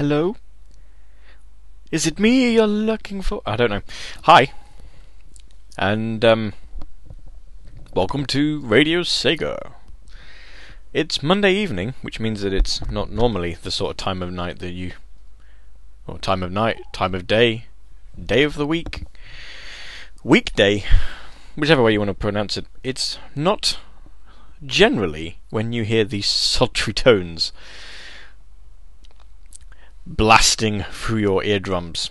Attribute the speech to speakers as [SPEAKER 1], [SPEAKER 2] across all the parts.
[SPEAKER 1] Hello? Is it me you're looking for? I don't know. Hi. And, um, welcome to Radio Sega. It's Monday evening, which means that it's not normally the sort of time of night that you. or time of night, time of day, day of the week, weekday, whichever way you want to pronounce it. It's not generally when you hear these sultry tones blasting through your eardrums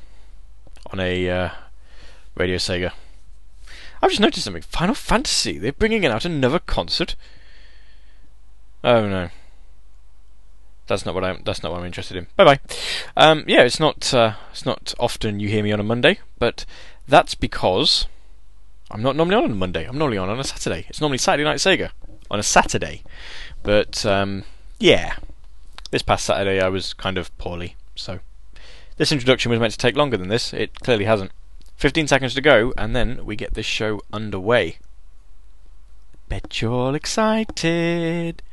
[SPEAKER 1] on a uh, Radio Sega. I've just noticed something. Final Fantasy. They're bringing out another concert. Oh no. That's not what I'm. That's not what I'm interested in. Bye bye. Um, yeah, it's not. Uh, it's not often you hear me on a Monday, but that's because I'm not normally on a Monday. I'm normally on on a Saturday. It's normally Saturday Night Sega on a Saturday, but um, yeah, this past Saturday I was kind of poorly, so this introduction was meant to take longer than this. It clearly hasn't. 15 seconds to go, and then we get this show underway. Bet you're all excited.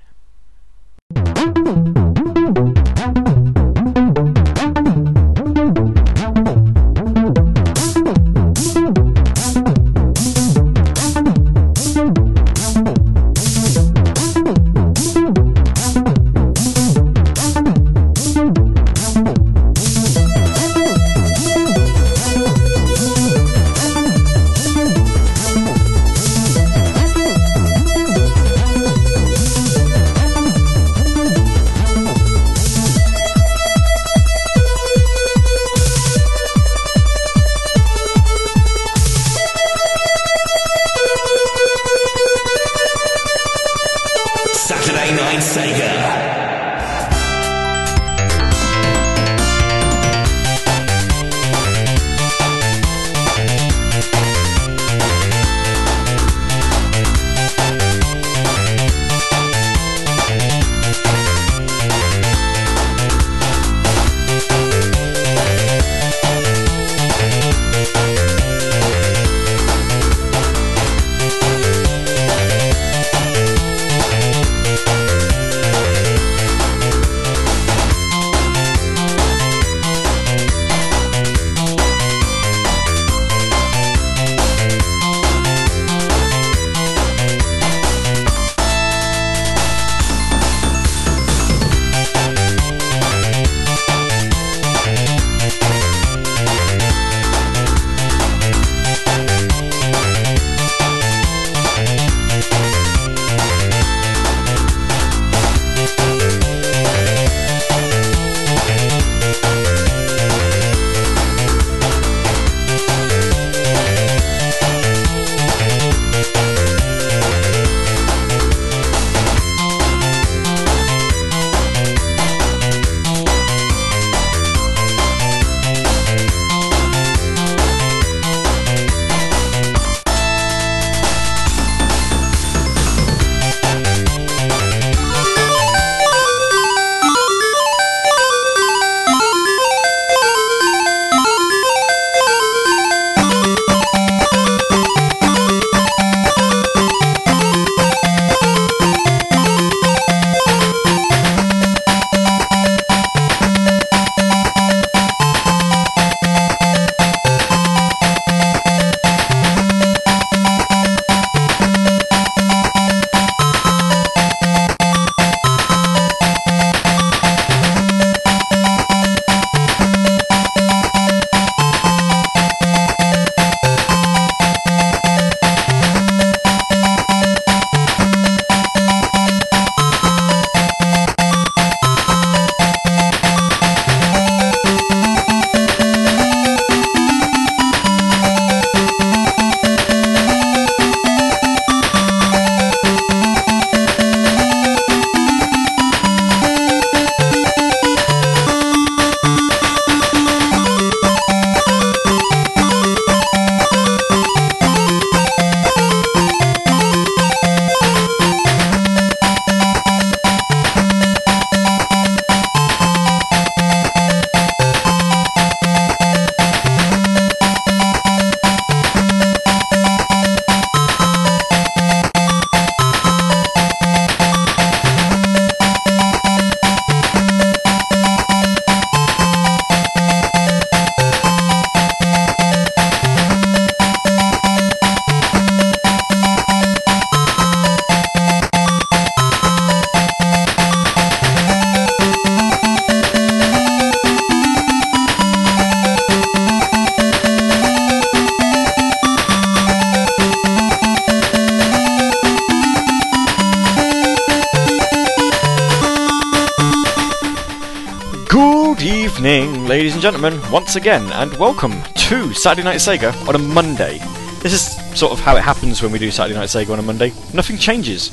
[SPEAKER 1] Once again, and welcome to Saturday Night Sega on a Monday. This is sort of how it happens when we do Saturday Night Sega on a Monday. Nothing changes.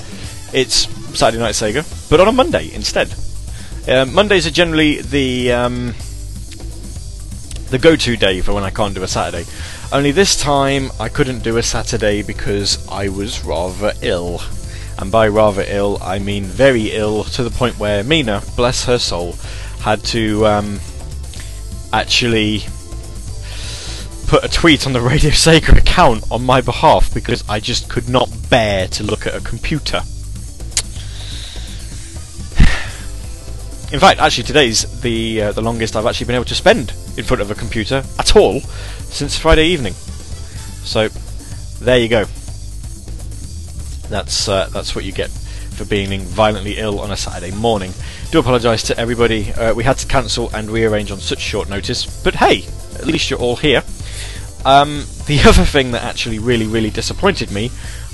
[SPEAKER 1] It's Saturday Night Sega, but on a Monday instead. Uh, Mondays are generally the um, the go-to day for when I can't do a Saturday. Only this time I couldn't do a Saturday because I was rather ill. And by rather ill, I mean very ill to the point where Mina, bless her soul, had to um, actually put a tweet on the Radio Sega account on my behalf because I just could not bear to look at a computer. In fact, actually, today's the uh, the longest I've actually been able to spend in front of a computer at all since Friday evening. So, there you go. That's uh, that's what you get for being violently ill on a Saturday morning. Do apologise to everybody. Uh, we had to cancel and rearrange on such short notice, but hey, at least you're all here. Um, the other thing that actually really, really disappointed me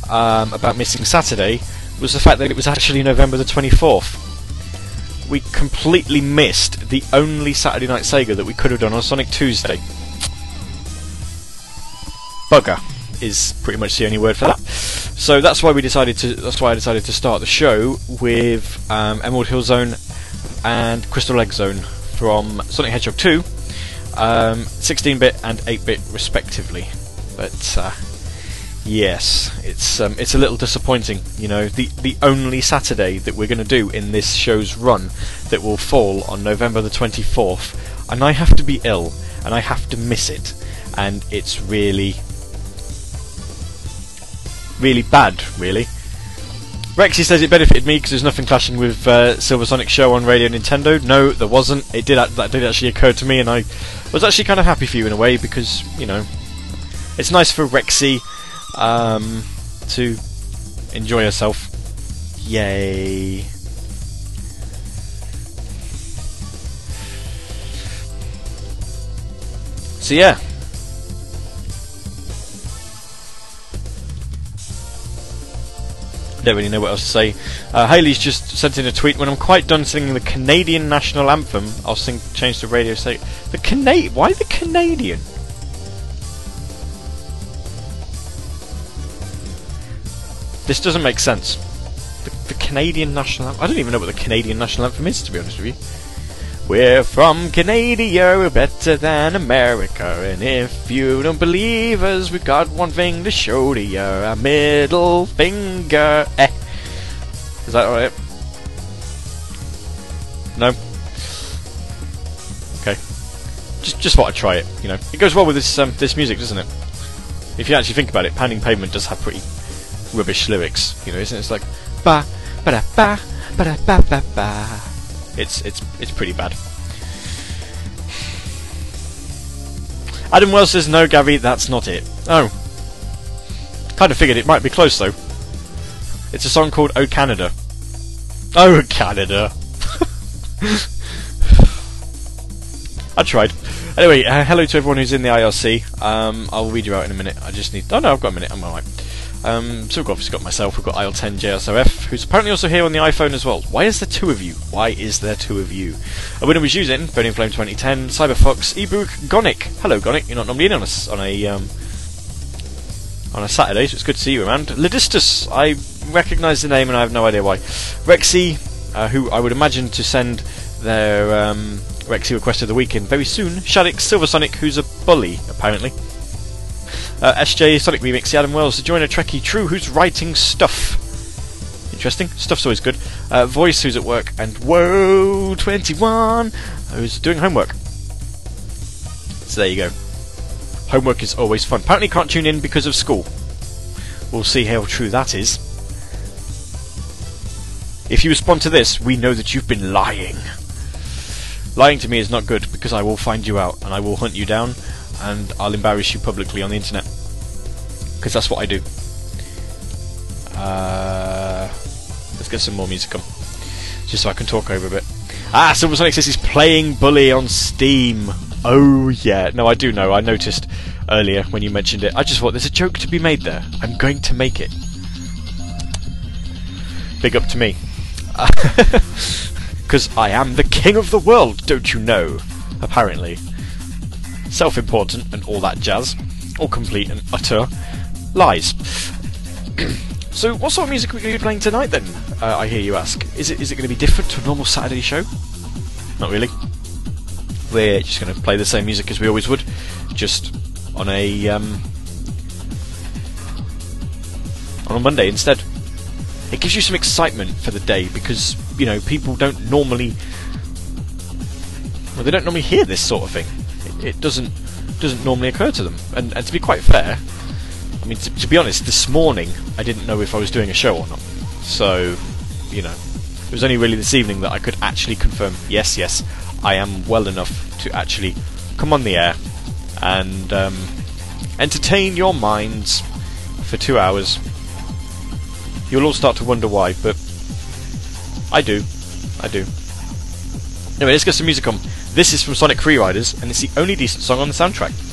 [SPEAKER 1] um, about missing Saturday was the fact that it was actually November the 24th. We completely missed the only Saturday Night Sega that we could have done on Sonic Tuesday. Bugger is pretty much the only word for that. So that's why we decided to. That's why I decided to start the show with um, Emerald Hill Zone and Crystal Egg Zone from Sonic Hedgehog 2, um, 16-bit and 8-bit respectively. But uh, yes, it's um, it's a little disappointing. You know, the the only Saturday that we're going to do in this show's run that will fall on November the 24th, and I have to be ill and I have to miss it, and it's really really bad, really. Rexy says it benefited me because there's nothing clashing with uh, Silver Sonic Show on Radio Nintendo. No, there wasn't. It did that did actually occur to me, and I was actually kind of happy for you in a way because you know it's nice for Rexy um, to enjoy herself. Yay! So yeah, don't really know what else to say. Uh, Haley's just sent in a tweet. When I'm quite done singing the Canadian national anthem, I'll sing change to radio. Say the Canadian. Why the Canadian? This doesn't make sense. The, the Canadian national. Anthem. I don't even know what the Canadian national anthem is, to be honest with you. We're from Canada, we're better than America. And if you don't believe us, we've got one thing to show to you a middle finger. Eh. Is that alright? No? Okay. Just just thought I'd try it, you know. It goes well with this um, this music, doesn't it? If you actually think about it, Pounding Pavement does have pretty rubbish lyrics, you know, isn't it? It's like ba ba da ba ba da ba ba ba it's it's it's pretty bad. Adam Wells says no, Gavi, that's not it. Oh, kind of figured it might be close though. It's a song called "Oh Canada." Oh Canada. I tried. Anyway, uh, hello to everyone who's in the IRC. Um, I'll read you out in a minute. I just need. Oh no, I've got a minute. I'm alright. Um, so we've obviously got myself, we've got IL10 JSOF, who's apparently also here on the iPhone as well. Why is there two of you? Why is there two of you? A winner was using Burning Flame 2010, Cyberfox, Ebook, Gonic. Hello Gonic, you're not normally in on a, on a, um, on a Saturday, so it's good to see you around. Ladistus, I recognise the name and I have no idea why. Rexy, uh, who I would imagine to send their um, Rexy request of the weekend very soon. Shadix, Silver Sonic, who's a bully, apparently. Uh, SJ Sonic Remix, Adam Wells, the Joiner Trekkie True, who's writing stuff. Interesting. Stuff's always good. Uh, Voice, who's at work, and Whoa21, who's doing homework. So there you go. Homework is always fun. Apparently can't tune in because of school. We'll see how true that is. If you respond to this, we know that you've been lying. Lying to me is not good because I will find you out and I will hunt you down and I'll embarrass you publicly on the internet. Because that's what I do. Uh, let's get some more music on. Just so I can talk over a bit. Ah, Silver Sonic says he's playing Bully on Steam. Oh, yeah. No, I do know. I noticed earlier when you mentioned it. I just thought there's a joke to be made there. I'm going to make it. Big up to me. Because I am the king of the world, don't you know? Apparently. Self important and all that jazz. All complete and utter lies. so, what sort of music are we going to be playing tonight then? Uh, I hear you ask. Is it is it going to be different to a normal Saturday show? Not really. We're just going to play the same music as we always would, just on a um, on a Monday instead. It gives you some excitement for the day because you know people don't normally well they don't normally hear this sort of thing. It, doesn't doesn't normally occur to them. And, and to be quite fair, I mean to, to be honest, this morning I didn't know if I was doing a show or not. So you know, it was only really this evening that I could actually confirm yes, yes, I am well enough to actually come on the air and um, entertain your minds for two hours. You'll all start to wonder why, but I do. I do. Anyway, let's get some music on. This is from Sonic Free Riders, and it's the only decent song on the soundtrack.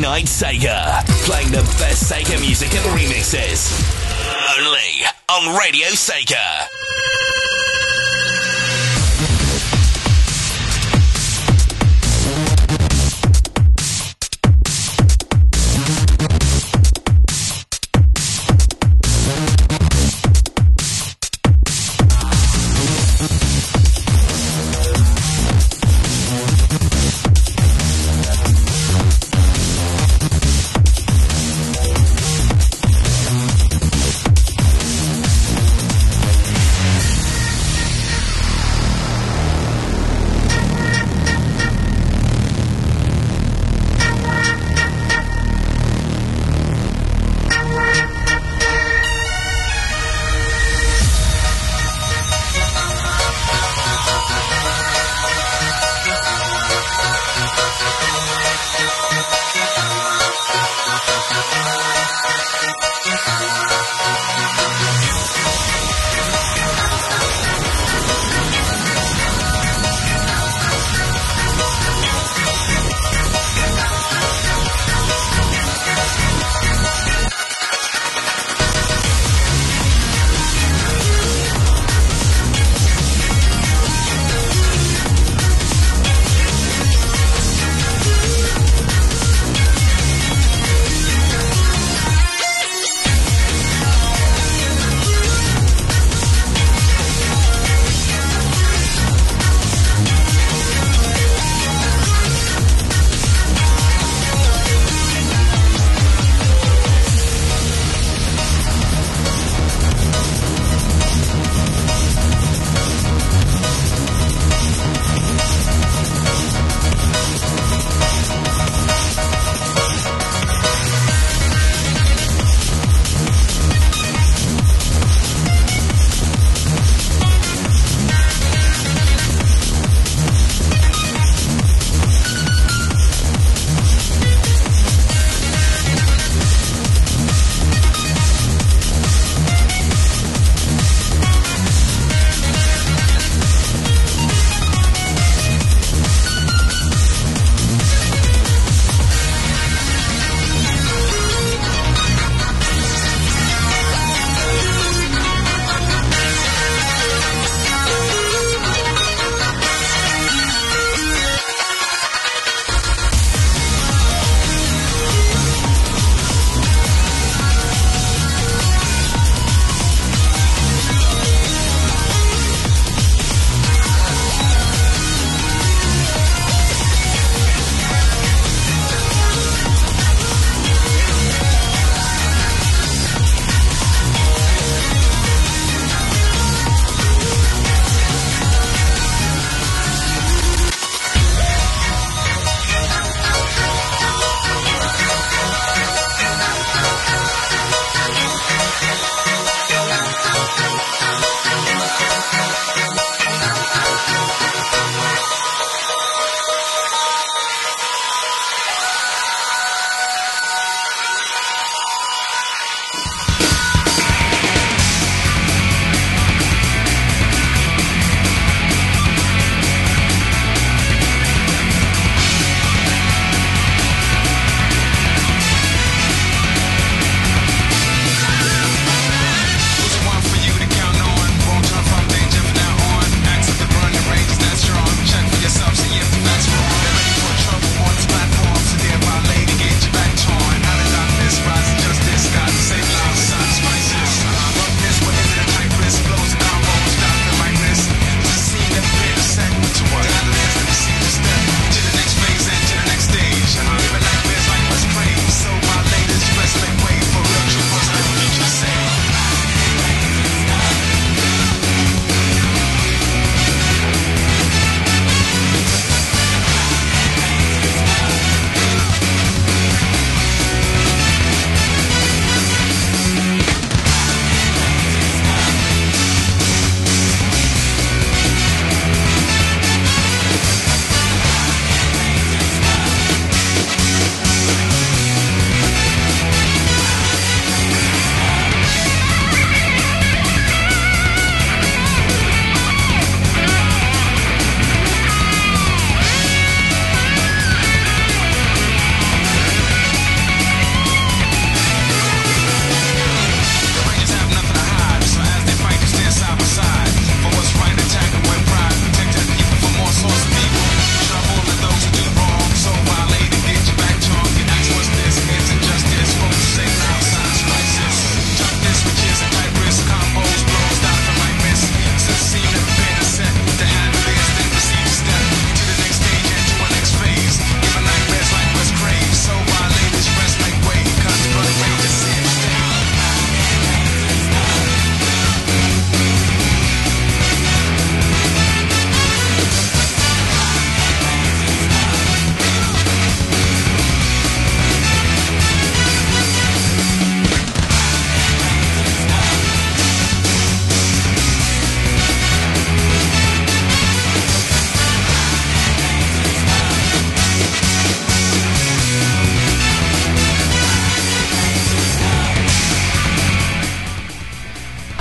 [SPEAKER 2] Night Sega, playing the best Sega music and remixes. Only on Radio Sega.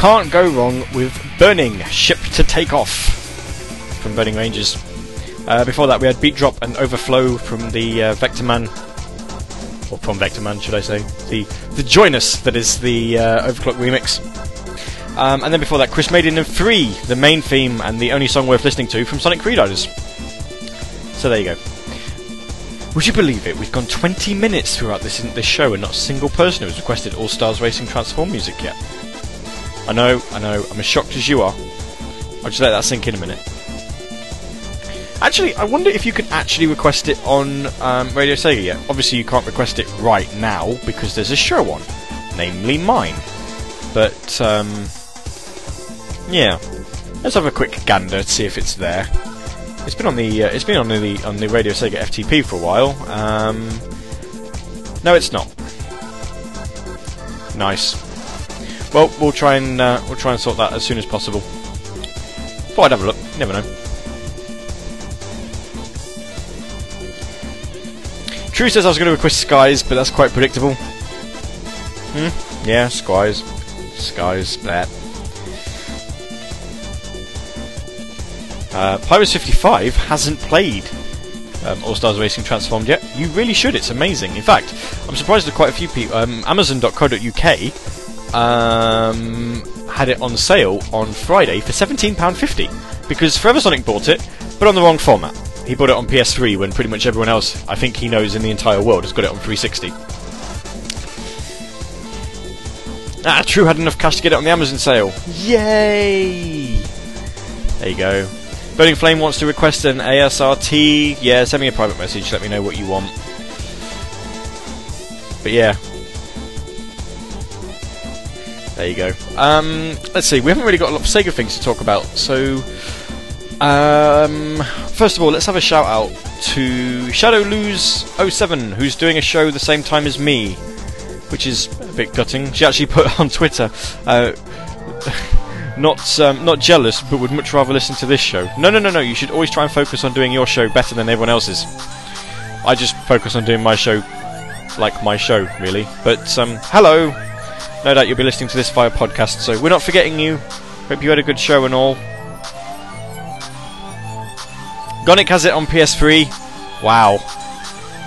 [SPEAKER 1] Can't go wrong with Burning Ship to Take Off from Burning Rangers. Uh, before that, we had Beat Drop and Overflow from the uh, Vectorman, or from Vectorman, should I say? The the Join Us that is the uh, Overclock remix. Um, and then before that, Chris Maiden and Free, the main theme and the only song worth listening to from Sonic Freeriders. So there you go. Would you believe it? We've gone 20 minutes throughout this this show and not a single person who has requested All Stars Racing Transform music yet. I know, I know, I'm as shocked as you are. I'll just let that sink in a minute. Actually, I wonder if you can actually request it on um, Radio Sega yet. Obviously, you can't request it right now because there's a show on, namely mine. But, um, yeah, let's have a quick gander to see if it's there. It's been on the uh, it's been on the on the Radio Sega FTP for a while. Um, no, it's not. Nice. Well, we'll try and uh, we'll try and sort that as soon as possible. Thought I'd have a look. Never know. True says I was going to request Skies, but that's quite predictable. Hmm. Yeah, Skies. Skies. That. Uh, Pyrus 55 hasn't played um, All Stars Racing Transformed yet. You really should. It's amazing. In fact, I'm surprised that quite a few people. Um, Amazon.co.uk um, had it on sale on Friday for £17.50 because Forever Sonic bought it, but on the wrong format. He bought it on PS3 when pretty much everyone else, I think he knows in the entire world, has got it on 360. Ah, True had enough cash to get it on the Amazon sale. Yay! There you go. Burning Flame wants to request an ASRT. Yeah, send me a private message. Let me know what you want. But yeah. There you go. Um, let's see. We haven't really got a lot of Sega things to talk about. So, um, first of all, let's have a shout out to Shadow Lose 07, who's doing a show the same time as me, which is a bit gutting. She actually put on Twitter. Uh, not um, not jealous, but would much rather listen to this show. No, no, no, no. You should always try and focus on doing your show better than everyone else's. I just focus on doing my show like my show, really. But um, hello. No doubt you'll be listening to this via podcast, so we're not forgetting you. Hope you had a good show and all. Gonic has it on PS3. Wow.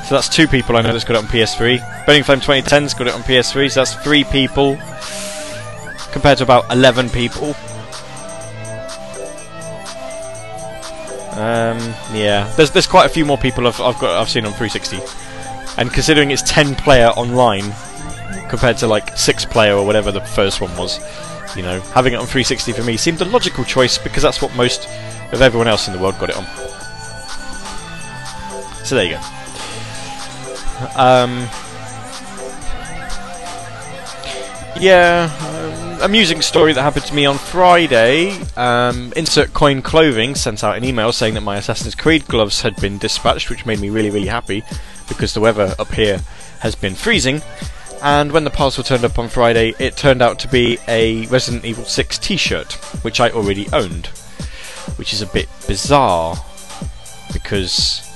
[SPEAKER 1] So that's two people I know that's got it on PS3. Burning Flame 2010's got it on PS3, so that's three people compared to about 11 people. Um, yeah, there's there's quite a few more people I've, I've got I've seen on 360, and considering it's 10 player online compared to like six player or whatever the first one was, you know, having it on 360 for me seemed a logical choice because that's what most of everyone else in the world got it on. So there you go. Um, yeah, um, amusing story that happened to me on Friday. Um, Insert Coin Clothing sent out an email saying that my Assassin's Creed gloves had been dispatched, which made me really, really happy because the weather up here has been freezing. And when the parcel turned up on Friday, it turned out to be a Resident Evil 6 t shirt, which I already owned. Which is a bit bizarre because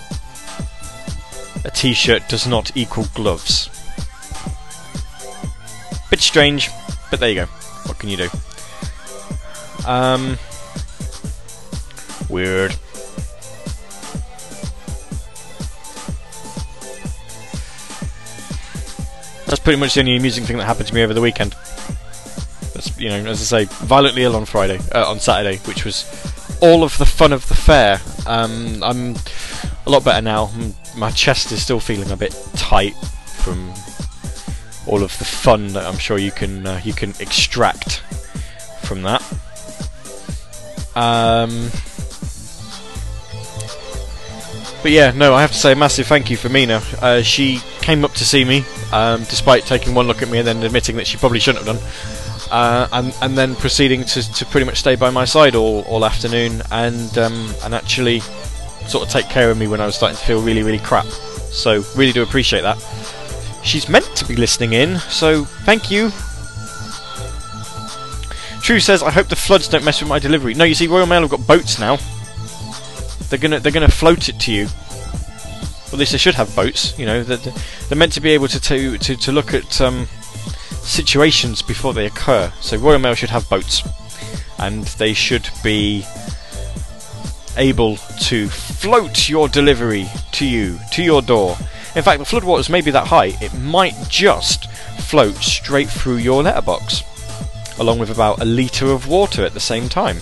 [SPEAKER 1] a t shirt does not equal gloves. Bit strange, but there you go. What can you do? Um, weird. That's pretty much the only amusing thing that happened to me over the weekend. That's you know, as I say, violently ill on Friday, uh, on Saturday, which was all of the fun of the fair. Um, I'm a lot better now. My chest is still feeling a bit tight from all of the fun that I'm sure you can uh, you can extract from that. Um, but yeah, no, I have to say a massive thank you for Mina. Uh, she came up to see me, um, despite taking one look at me and then admitting that she probably shouldn't have done, uh, and and then proceeding to, to pretty much stay by my side all, all afternoon and um, and actually sort of take care of me when I was starting to feel really really crap. So really do appreciate that. She's meant to be listening in, so thank you. True says, I hope the floods don't mess with my delivery. No, you see, Royal Mail have got boats now. They're gonna they're gonna float it to you. Well, at least they should have boats. You know, they're, they're meant to be able to to to, to look at um, situations before they occur. So Royal Mail should have boats, and they should be able to float your delivery to you, to your door. In fact, the floodwaters may be that high, it might just float straight through your letterbox, along with about a litre of water at the same time.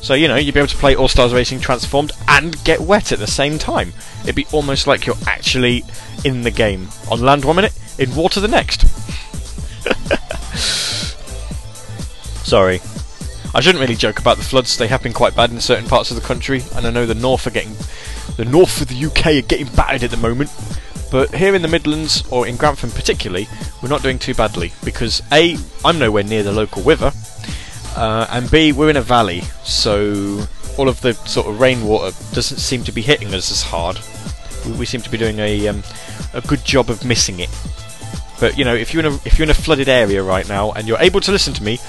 [SPEAKER 1] So, you know, you'd be able to play All Stars Racing Transformed and get wet at the same time. It'd be almost like you're actually in the game. On land one minute, in water the next. Sorry. I shouldn't really joke about the floods. They have been quite bad in certain parts of the country, and I know the north are getting, the north of the UK are getting battered at the moment. But here in the Midlands, or in Grantham particularly, we're not doing too badly because a, I'm nowhere near the local river, uh, and b, we're in a valley, so all of the sort of rainwater doesn't seem to be hitting us as hard. We, we seem to be doing a um, a good job of missing it. But you know, if you're in a if you're in a flooded area right now and you're able to listen to me,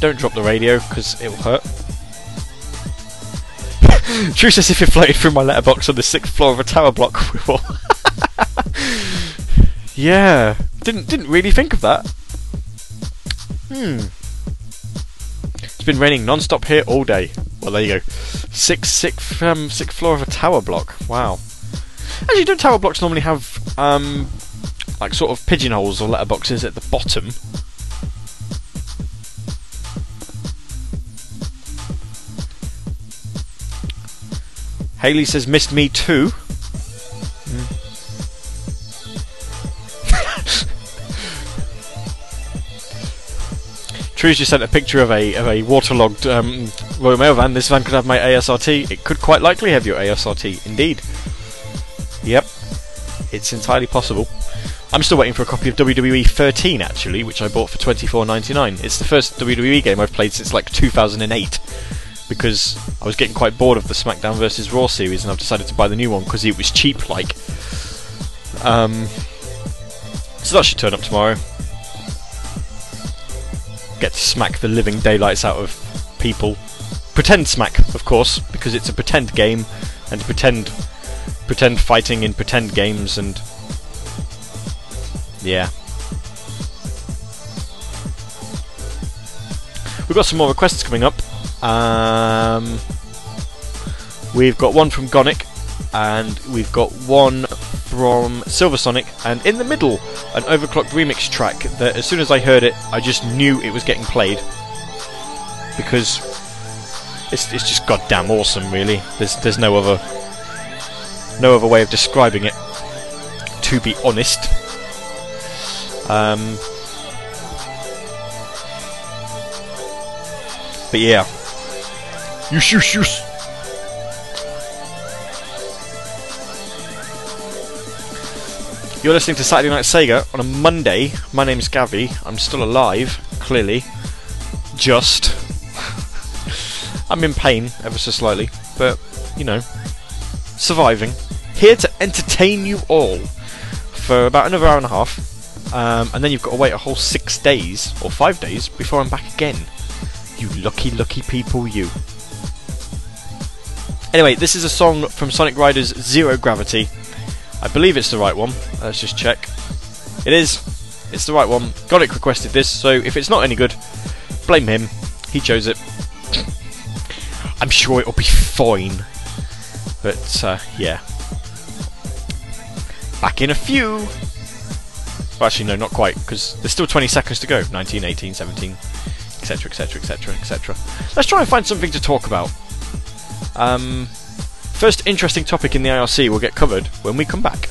[SPEAKER 1] don't drop the radio because it will hurt. True says if it floated through my letterbox on the sixth floor of a tower block, we will. yeah, didn't didn't really think of that. Hmm. It's been raining non-stop here all day. Well, there you go. Six, six, um, sixth floor of a tower block. Wow. Actually, don't tower blocks normally have um, like sort of pigeonholes or letterboxes at the bottom? Haley says, missed me too. True's just sent a picture of a of a waterlogged um, Royal Mail van. This van could have my ASRT. It could quite likely have your ASRT, indeed. Yep, it's entirely possible. I'm still waiting for a copy of WWE 13 actually, which I bought for 24.99. It's the first WWE game I've played since like 2008 because I was getting quite bored of the SmackDown vs Raw series, and I've decided to buy the new one because it was cheap. Like, um, so that should turn up tomorrow. Get to smack the living daylights out of people. Pretend smack, of course, because it's a pretend game, and pretend pretend fighting in pretend games, and yeah. We've got some more requests coming up. Um, we've got one from Gonic, and we've got one from Silver Sonic, and in the middle, an overclocked remix track that as soon as I heard it, I just knew it was getting played. Because it's, it's just goddamn awesome, really. There's, there's no other no other way of describing it, to be honest. Um, but yeah, Yush, yush, yush. You're listening to Saturday Night Sega on a Monday. My name's Gavi. I'm still alive, clearly. Just. I'm in pain ever so slightly, but, you know, surviving. Here to entertain you all for about another hour and a half. Um, and then you've got to wait a whole six days, or five days, before I'm back again. You lucky, lucky people, you. Anyway, this is a song from Sonic Riders Zero Gravity. I believe it's the right one. Let's just check. It is. It's the right one. Gonic requested this, so if it's not any good, blame him. He chose it. I'm sure it'll be fine. But, uh, yeah. Back in a few! Well, actually, no, not quite, because there's still 20 seconds to go. 19, 18, 17, etc., etc., etc., etc. Let's try and find something to talk about. Um, first interesting topic in the IRC will get covered when we come back.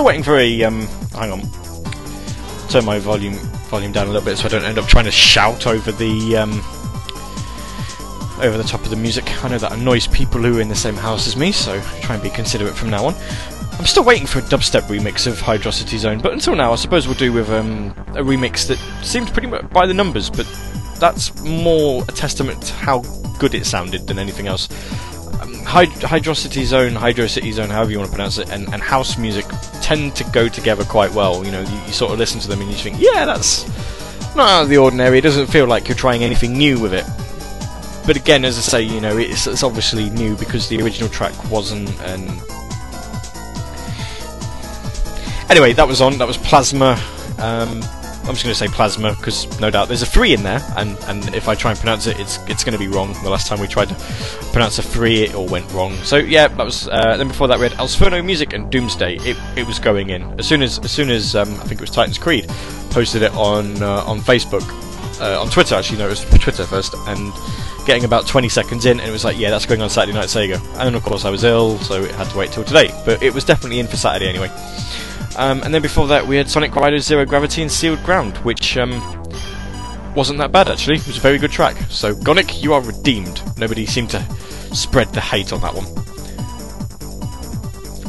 [SPEAKER 1] Still waiting for a. Um, hang on. Turn my volume volume down a little bit so I don't end up trying to shout over the um, over the top of the music. I know that annoys people who are in the same house as me, so try and be considerate from now on. I'm still waiting for a dubstep remix of Hydrocity Zone, but until now, I suppose we'll do with um, a remix that seems pretty much by the numbers, but that's more a testament to how good it sounded than anything else. Um, Hyd- Hydrocity Zone, Hydro City Zone, however you want to pronounce it, and, and house music tend to go together quite well. You know, you, you sort of listen to them and you think, yeah, that's not out of the ordinary. It doesn't feel like you're trying anything new with it. But again, as I say, you know, it's, it's obviously new because the original track wasn't. And anyway, that was on. That was Plasma. Um, I'm just going to say Plasma because no doubt there's a three in there, and, and if I try and pronounce it, it's it's going to be wrong. The last time we tried to pronounce a three, it all went wrong. So yeah, that was. Uh, then before that, we had Alsferno Music and Doomsday. It, it was going in as soon as as soon as um, I think it was Titans Creed posted it on uh, on Facebook, uh, on Twitter actually. No, it was Twitter first, and getting about 20 seconds in, and it was like, yeah, that's going on Saturday Night Sega. And of course, I was ill, so it had to wait till today. But it was definitely in for Saturday anyway. Um, and then before that, we had Sonic Riders Zero Gravity and Sealed Ground, which um, wasn't that bad actually. It was a very good track. So, Gonic, you are redeemed. Nobody seemed to spread the hate on that one.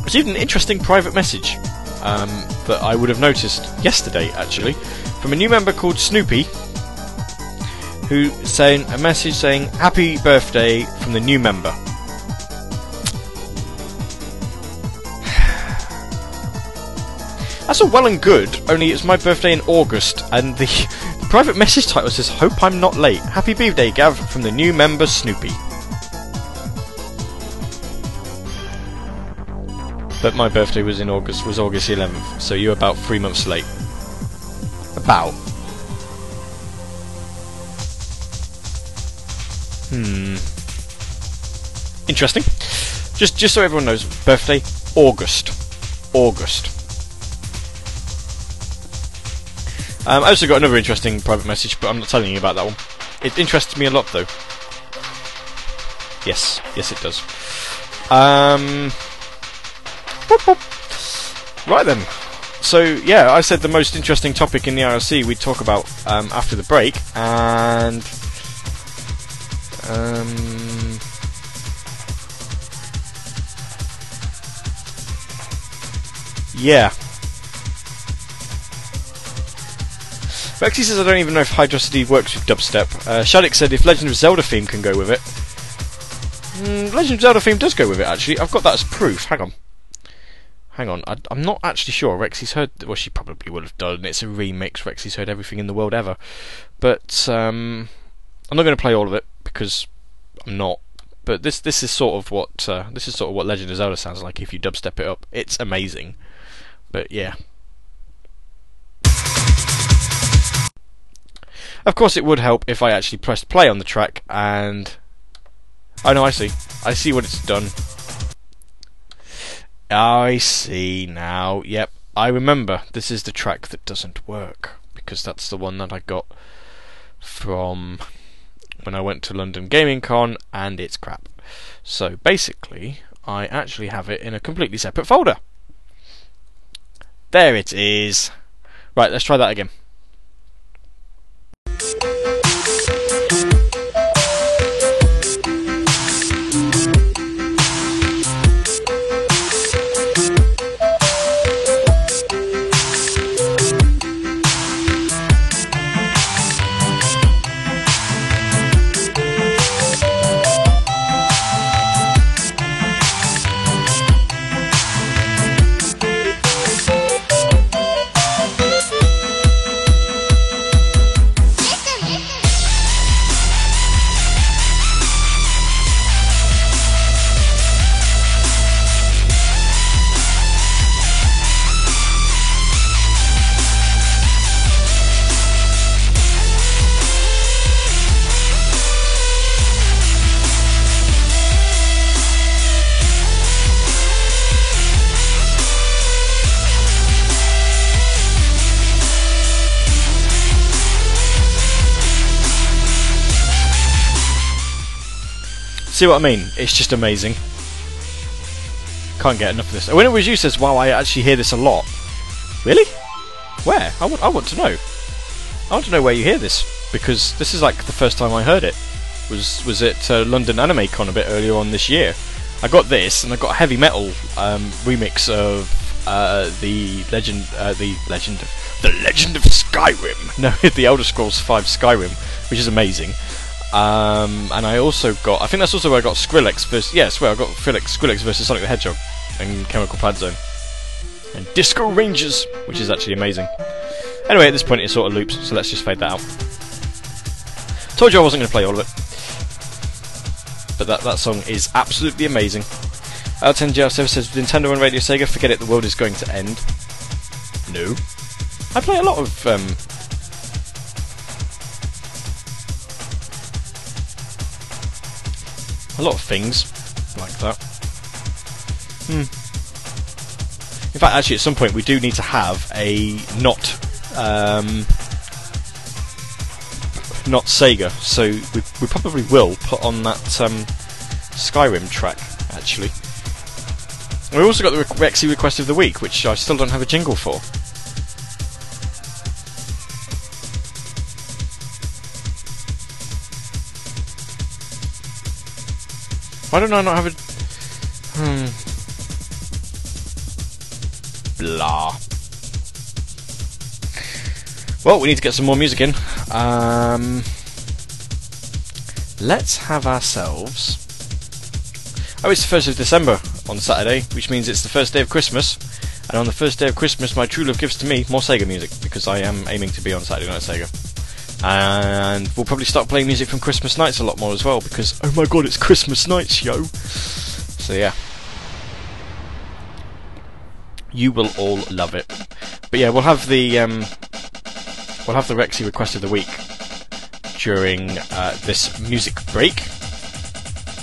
[SPEAKER 1] received an interesting private message um, that I would have noticed yesterday, actually, from a new member called Snoopy, who sent a message saying "Happy birthday" from the new member. That's all well and good, only it's my birthday in August, and the, private message title says, Hope I'm not late. Happy birthday, Gav, from the new member Snoopy. But my birthday was in August, was August 11th, so you're about three months late. About. Hmm. Interesting. Just, just so everyone knows, birthday August. August. Um, I also got another interesting private message, but I'm not telling you about that one. It interests me a lot, though. Yes, yes, it does. Um, boop, boop. Right then. So yeah, I said the most interesting topic in the IRC we'd talk about um, after the break, and um, yeah. Rexy says I don't even know if Hydrocity works with dubstep. Uh, said if Legend of Zelda theme can go with it. Mm, Legend of Zelda theme does go with it actually. I've got that as proof. Hang on. Hang on. I, am not actually sure. Rexy's heard. Well, she probably would have done. It's a remix. Rexy's heard everything in the world ever. But um, I'm not going to play all of it because I'm not. But this this is sort of what uh, this is sort of what Legend of Zelda sounds like if you dubstep it up. It's amazing. But yeah, Of course, it would help if I actually pressed play on the track and. Oh no, I see. I see what it's done. I see now. Yep, I remember. This is the track that doesn't work because that's the one that I got from when I went to London Gaming Con and it's crap. So basically, I actually have it in a completely separate folder. There it is. Right, let's try that again. See what I mean? It's just amazing. Can't get enough of this. When it was you says, wow, I actually hear this a lot. Really? Where? I want, I want to know. I want to know where you hear this because this is like the first time I heard it. Was was it uh, London Anime Con a bit earlier on this year? I got this and I got a heavy metal um, remix of uh, the legend, uh, the legend, the Legend of Skyrim. No, the Elder Scrolls V Skyrim, which is amazing. Um, and I also got, I think that's also where I got Skrillex versus, yes, where I got Skrillex, Skrillex versus Sonic the Hedgehog and Chemical Plant Zone. And Disco Rangers, which is actually amazing. Anyway, at this point it sort of loops, so let's just fade that out. Told you I wasn't going to play all of it. But that, that song is absolutely amazing. L10 Service says, Nintendo and Radio Sega, forget it, the world is going to end. No. I play a lot of um, a lot of things like that. Hmm. In fact, actually, at some point we do need to have a not um, not Sega, so we, we probably will put on that um, Skyrim track. Actually, we also got the Rexy request of the week, which I still don't have a jingle for. Why don't I not have a... Hmm. blah. Well, we need to get some more music in. Um, let's have ourselves. Oh, it's the 1st of December on Saturday, which means it's the first day of Christmas. And on the first day of Christmas, my true love gives to me more Sega music, because I am aiming to be on Saturday Night Sega. And we'll probably start playing music from Christmas nights a lot more as well, because, oh my god, it's Christmas nights, yo! So yeah. You will all love it. But yeah, we'll have the, um, we'll have the Rexy request of the week during uh, this music break.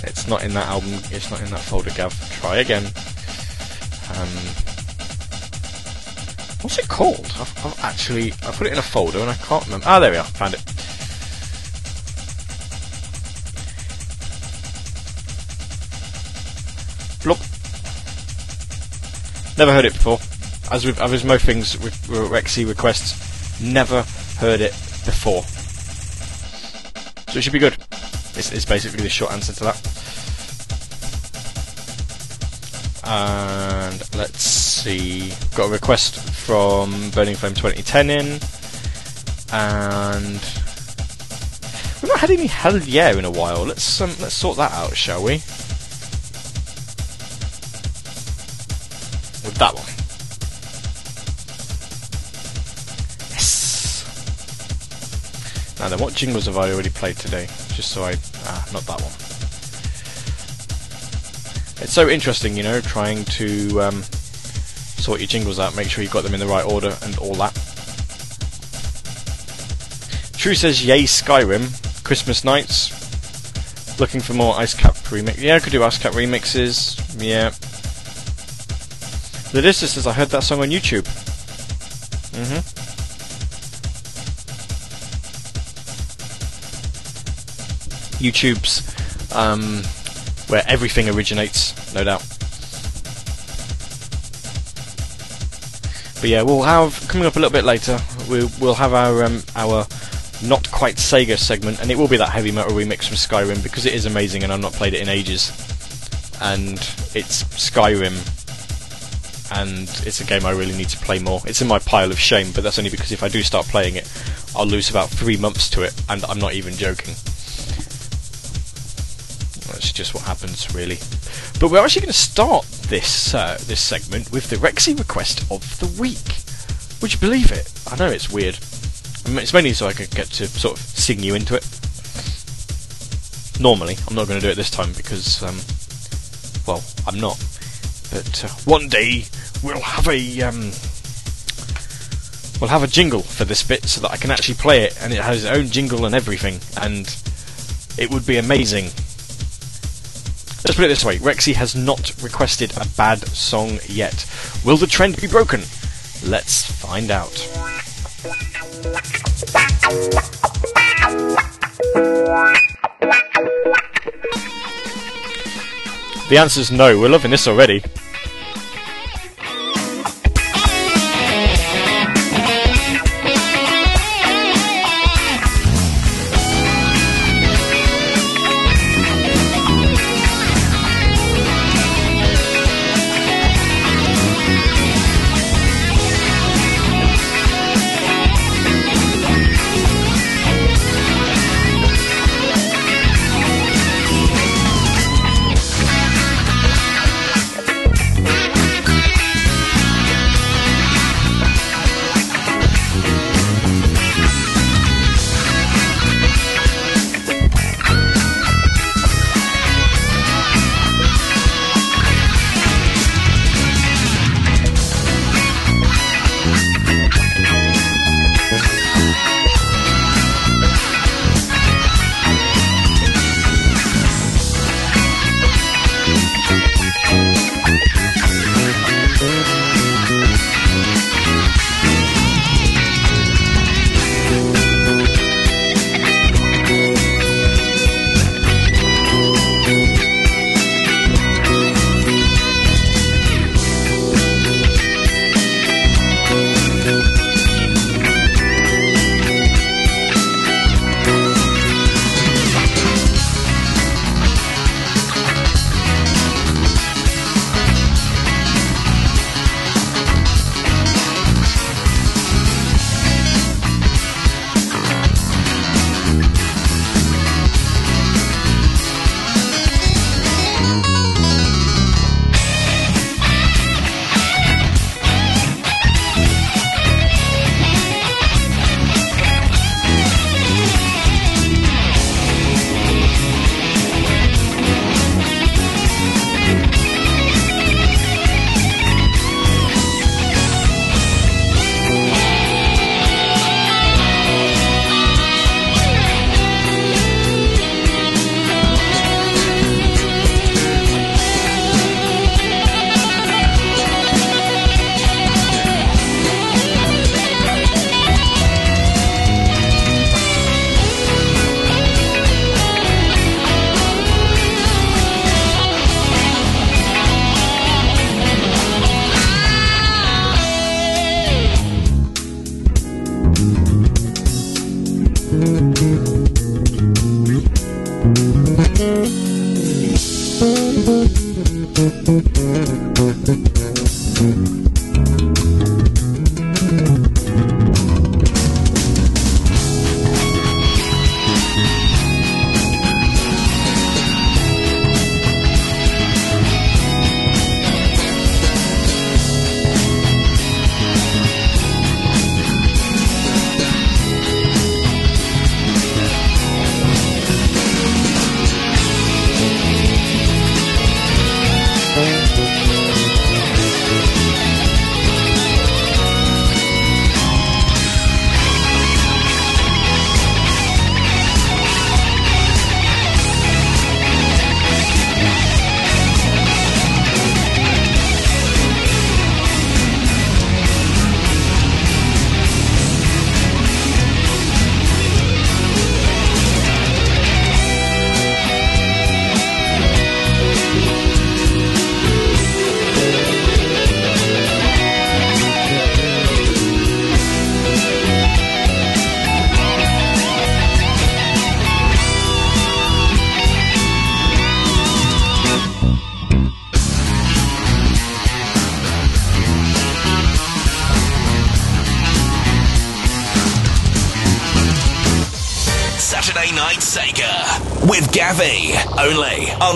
[SPEAKER 1] It's not in that album. It's not in that folder, Gav. Try again. Um, what's it called? I've, I've actually I put it in a folder and I can't remember. Ah, there we are. Found it. Blop. Never heard it before. As with as with most things with, with Rexy requests, never heard it before. So it should be good. It's, it's basically the short answer to that. And let's see. Got a request from Burning Flame 2010 in. And we've not had any Hell Yeah in a while. Let's um, let's sort that out, shall we? With that one. Yes. Now then, what jingles have I already played today? Just so I ah, not that one. It's so interesting, you know, trying to um, sort your jingles out, make sure you've got them in the right order, and all that. True says, yay, Skyrim. Christmas nights. Looking for more Ice Cap remix. Yeah, I could do Ice Cap remixes. Yeah. The Distance says, I heard that song on YouTube. Hmm. YouTube's um, where everything originates, no doubt. But yeah, we'll have coming up a little bit later. We'll we'll have our um, our not quite Sega segment, and it will be that heavy metal remix from Skyrim because it is amazing, and I've not played it in ages. And it's Skyrim, and it's a game I really need to play more. It's in my pile of shame, but that's only because if I do start playing it, I'll lose about three months to it, and I'm not even joking. That's just what happens, really. But we're actually going to start this uh, this segment with the Rexy request of the week. Would you believe it? I know it's weird. It's mainly so I can get to sort of sing you into it. Normally, I'm not going to do it this time because, um, well, I'm not. But uh, one day we'll have a um, we'll have a jingle for this bit so that I can actually play it, and it has its own jingle and everything, and it would be amazing. Let's put it this way Rexy has not requested a bad song yet. Will the trend be broken? Let's find out. The answer's no, we're loving this already.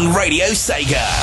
[SPEAKER 2] On Radio Sega.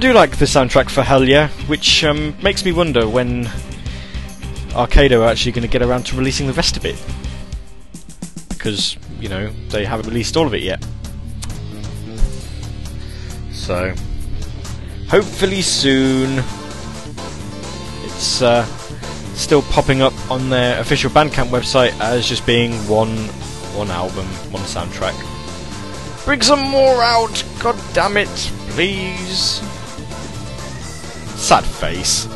[SPEAKER 1] Do like the soundtrack for Hell Yeah, which um, makes me wonder when Arkedo are actually going to get around to releasing the rest of it. Because, you know, they haven't released all of it yet. So, hopefully soon. It's uh, still popping up on their official Bandcamp website as just being one one album, one soundtrack. Bring some more out, god damn it, please. Sad face.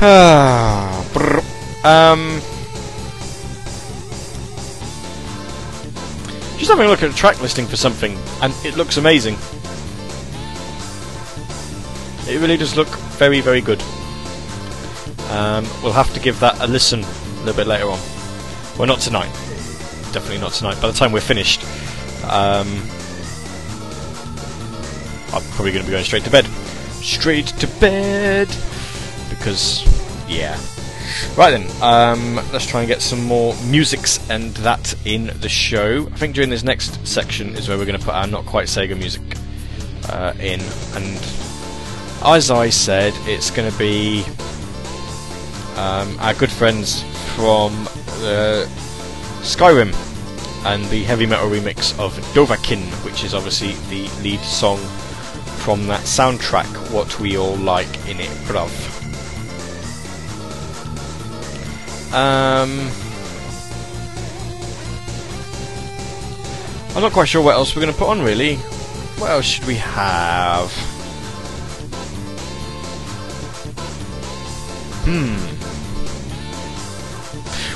[SPEAKER 1] Um, just having a look at a track listing for something, and it looks amazing. It really does look very, very good. Um, we'll have to give that a listen a little bit later on. Well, not tonight. Definitely not tonight. By the time we're finished, um, I'm probably going to be going straight to bed. Straight to bed! Because, yeah. Right then, um, let's try and get some more musics and that in the show. I think during this next section is where we're going to put our Not Quite Sega music uh, in. And as I said, it's going to be um, our good friends from uh, Skyrim and the heavy metal remix of Dovahkiin, which is obviously the lead song from that soundtrack, What We All Like in It, bruv. Um, I'm not quite sure what else we're going to put on, really. What else should we have? Hmm.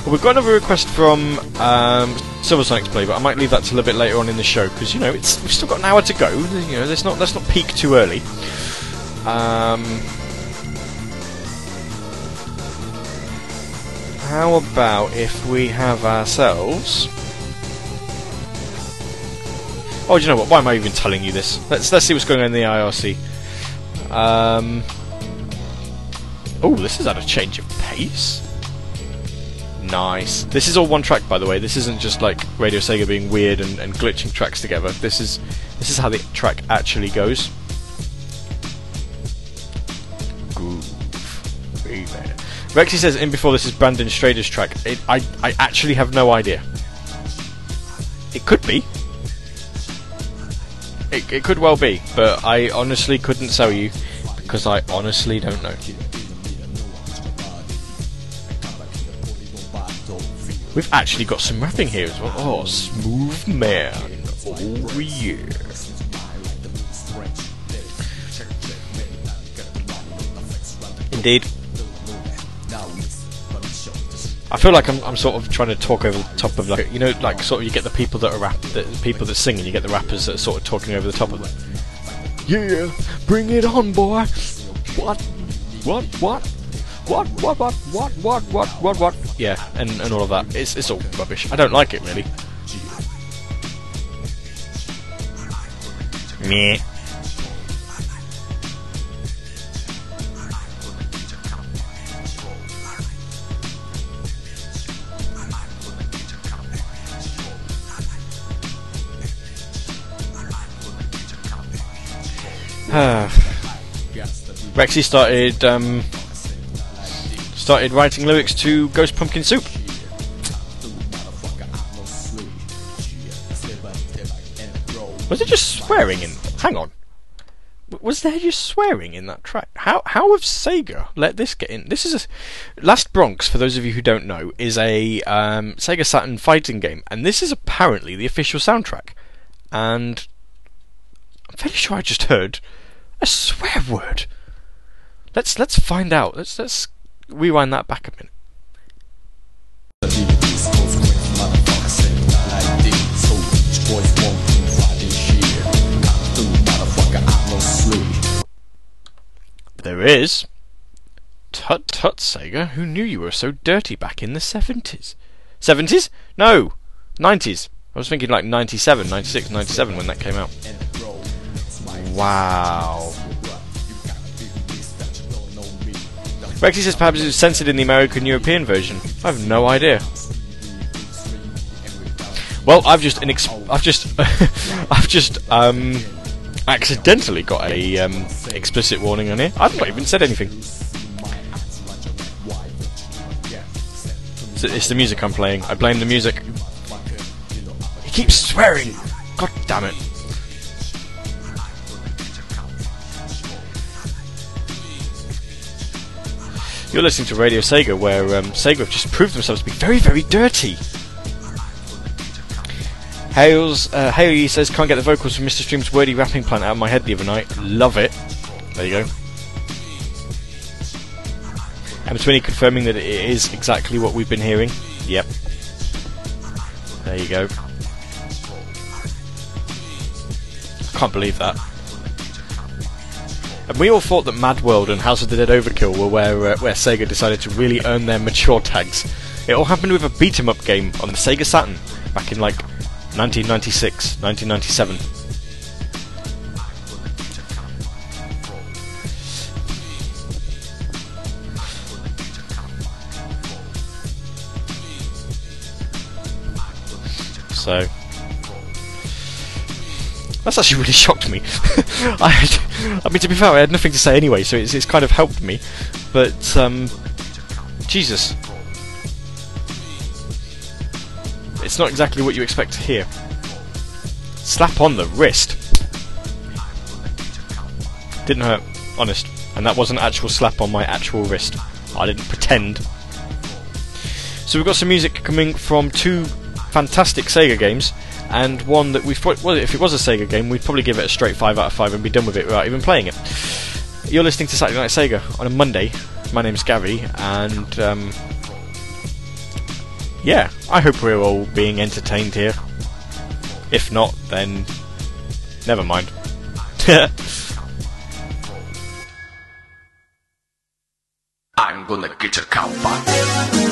[SPEAKER 1] Well, we've got another request from um, Silver Sonic's play, but I might leave that till a bit later on in the show because you know it's we've still got an hour to go. You know, let's not let's not peak too early. Um, how about if we have ourselves? Oh, do you know what? Why am I even telling you this? Let's let's see what's going on in the IRC. Um, oh, this is at a change of pace. Nice. This is all one track, by the way. This isn't just like Radio Sega being weird and, and glitching tracks together. This is this is how the track actually goes. Groove. Rexy says in before this is Brandon Strader's track. It, I I actually have no idea. It could be. It, it could well be, but I honestly couldn't tell you because I honestly don't know. We've actually got some rapping here as well. Oh, smooth man. Oh yeah. Indeed. I feel like I'm, I'm sort of trying to talk over the top of like you know like sort of you get the people that are rap the people that sing and you get the rappers that are sort of talking over the top of them. Yeah, bring it on, boy. What? What? What? What? What? What? What? What? What? What? What? Yeah, and and all of that. It's it's all rubbish. I don't like it really. Meh. Rexy started um, started writing lyrics to Ghost Pumpkin Soup. Was it just swearing in? Hang on. Was there just swearing in that track? How how have Sega let this get in? This is a Last Bronx. For those of you who don't know, is a um, Sega Saturn fighting game, and this is apparently the official soundtrack. And I'm fairly sure I just heard a swear word. Let's let's find out. Let's let's rewind that back a minute. There is. Tut tut, Sega. Who knew you were so dirty back in the 70s? 70s? No! 90s. I was thinking like 97, 96, 97 when that came out. Wow. Rexy says perhaps it was censored in the American European version. I have no idea. Well, I've just inex- I've just I've just um accidentally got a um, explicit warning on here. I've not even said anything. So it's the music I'm playing. I blame the music. He keeps swearing. God damn it. You're listening to Radio Sega, where um, Sega have just proved themselves to be very, very dirty. Hales, uh, Haley says, can't get the vocals from Mr. Stream's wordy rapping plant out of my head the other night. Love it. There you go. And Twinny confirming that it is exactly what we've been hearing. Yep. There you go. Can't believe that. And we all thought that Mad World and House of the Dead Overkill were where uh, where Sega decided to really earn their mature tags. It all happened with a beat 'em up game on the Sega Saturn back in like 1996, 1997. So that's actually really shocked me. I, had, I mean, to be fair, I had nothing to say anyway, so it's, it's kind of helped me. But um, Jesus, it's not exactly what you expect to hear. Slap on the wrist. Didn't hurt, honest. And that was an actual slap on my actual wrist. I didn't pretend. So we've got some music coming from two fantastic Sega games, and one that we thought, well, if it was a Sega game, we'd probably give it a straight 5 out of 5 and be done with it without even playing it. You're listening to Saturday Night Sega on a Monday. My name's Gary, and um, yeah, I hope we're all being entertained here. If not, then never mind.
[SPEAKER 3] I'm gonna get your cowboy.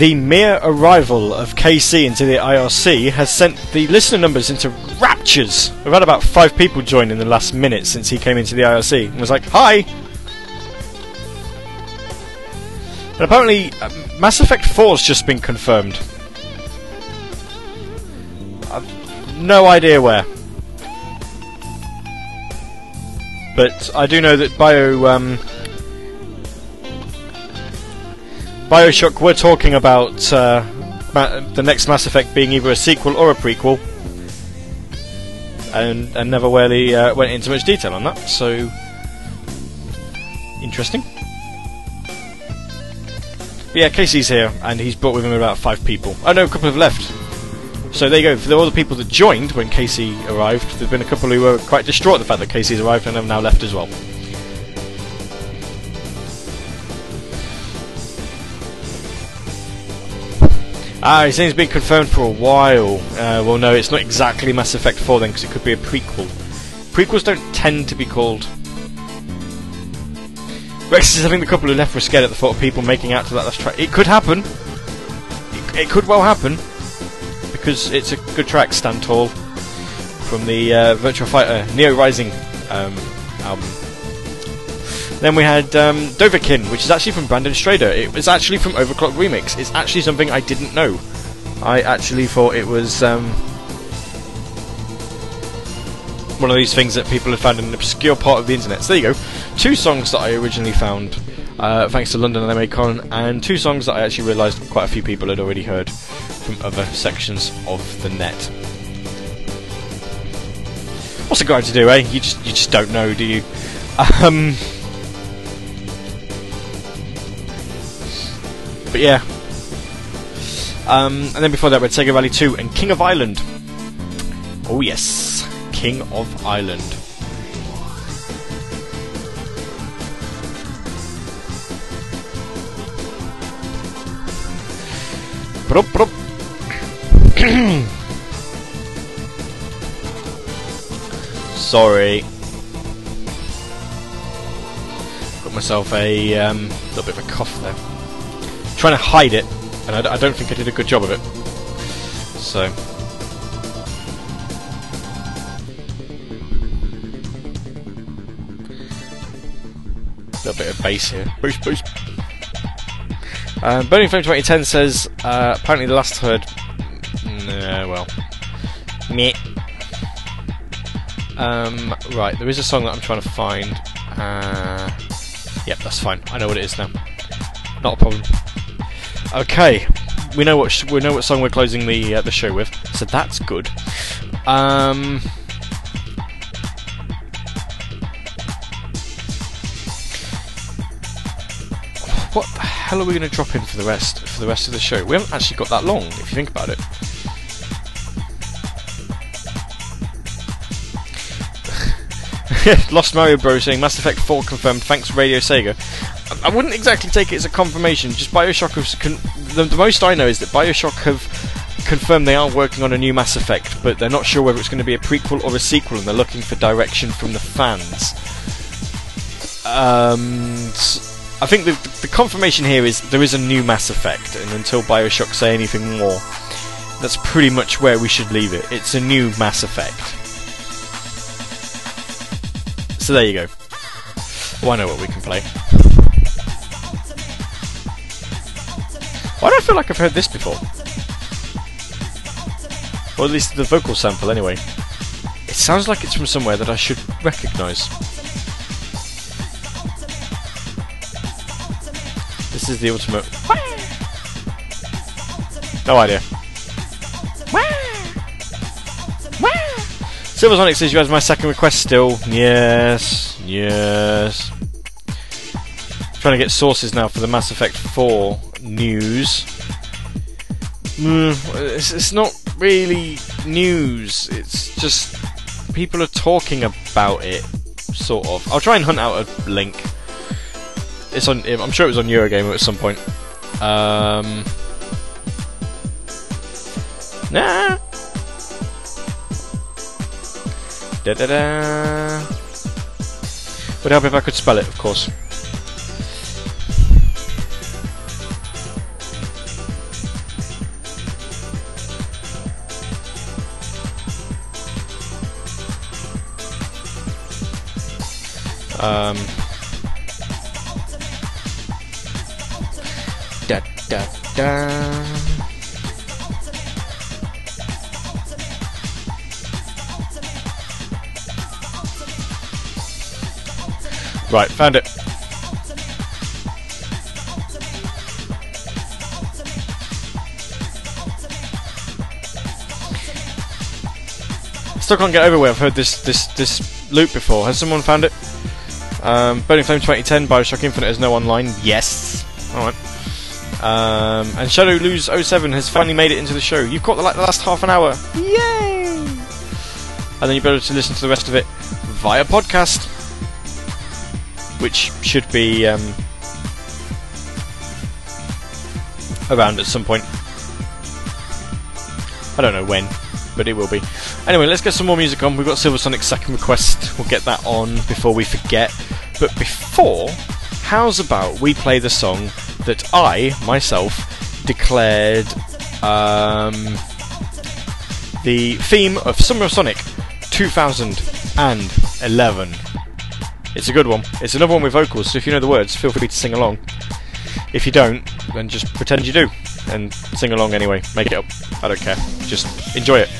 [SPEAKER 4] The
[SPEAKER 1] mere arrival of KC into the IRC has sent the listener numbers into raptures. We've had about five people join in the last minute since he came into the IRC and was like, "Hi." And apparently, uh, Mass Effect 4's just been confirmed. I've no idea where. But I do know that Bio um, Bioshock were talking about uh, ma- the next Mass Effect being either a sequel or a prequel, and, and never really uh, went into much detail on that. So interesting. But yeah, Casey's here, and he's brought with him about five people. I know a couple have left. So there you go. For all the people that joined when Casey arrived, there've been a couple who were quite distraught at the fact that Casey's arrived and have now left as well. Ah, saying it's been confirmed for a while. Uh, well, no, it's not exactly Mass Effect 4 then, because it could be a prequel. Prequels don't tend to be called. Rex is I think the couple who left were scared at the thought of people making out to that last track. It could happen. It, it could well happen. Because it's a good track, Stand Tall, from the uh, Virtua Fighter Neo Rising um, album. Then we had um, Dovahkiin, which is actually from Brandon Strader. It was actually from Overclock Remix. It's actually something I didn't know. I actually thought it was um, one of these things that people had found in an obscure part of the internet. So there you go. Two songs that I originally found, uh, thanks to London and MACon, and two songs that I actually realised quite a few people had already heard from other sections of the net. What's a guy to do, eh? You just you just don't know, do you? Um, but yeah. Um, and then before that, we had Sega Rally 2 and King of Ireland. Oh yes, King of Ireland. Brup, brup. Sorry. Got myself a um, little bit of a cough there. Trying to hide it, and I, d- I don't think I did a good job of it. So. A little bit of bass here. Bass, bass. Um, Burning Flame 2010 says uh, apparently the last heard. Nah, well, meh. Um, right, there is a song that I'm trying to find. Uh, yep, that's fine. I know what it is now. Not a problem. Okay, we know what sh- we know what song we're closing the uh, the show with, so that's good. Um, what the hell are we going to drop in for the rest for the rest of the show? We haven't actually got that long, if you think about it. Lost Mario Bros saying Mass Effect 4 confirmed. Thanks, Radio Sega. I- wouldn't exactly take it as a confirmation. Just Bioshock have con- the, the most I know is that Bioshock have confirmed they are working on a new Mass Effect, but they're not sure whether it's going to be a prequel or a sequel, and they're looking for direction from the fans. Um, I think the, the confirmation here is there is a new Mass Effect, and until Bioshock say anything more, that's pretty much where we should leave it. It's a new Mass Effect. So there you go. Oh, I know what we can play. Why do I feel like I've heard this before? Or at least the vocal sample, anyway. It sounds like it's from somewhere that I should recognise. This is the ultimate. No idea. Silversonic says you have my second request still. Yes, yes. Trying to get sources now for the Mass Effect 4 news. Mm, it's, it's not really news. It's just people are talking about it, sort of. I'll try and hunt out a link. It's on. I'm sure it was on Eurogamer at some point. Um, nah. Da da da. Would help if I could spell it, of course. Um. Da da da. Right, found it. Still can't get over where I've heard this this this loop before. Has someone found it? Um, Burning Flame 2010, Bioshock Infinite is no online. Yes. Alright. Um, and Shadow Lose 07 has finally made it into the show. You've got the, like the last half an hour. Yay! And then you'll be to listen to the rest of it via podcast, which should be um, around at some point. I don't know when, but it will be. Anyway, let's get some more music on. We've got Silver Sonic's second request. We'll get that on before we forget. But before, how's about we play the song that I, myself, declared um, the theme of Summer of Sonic 2011. It's a good one. It's another one with vocals, so if you know the words, feel free to sing along. If you don't, then just pretend you do and sing along anyway. Make it up. I don't care. Just enjoy it.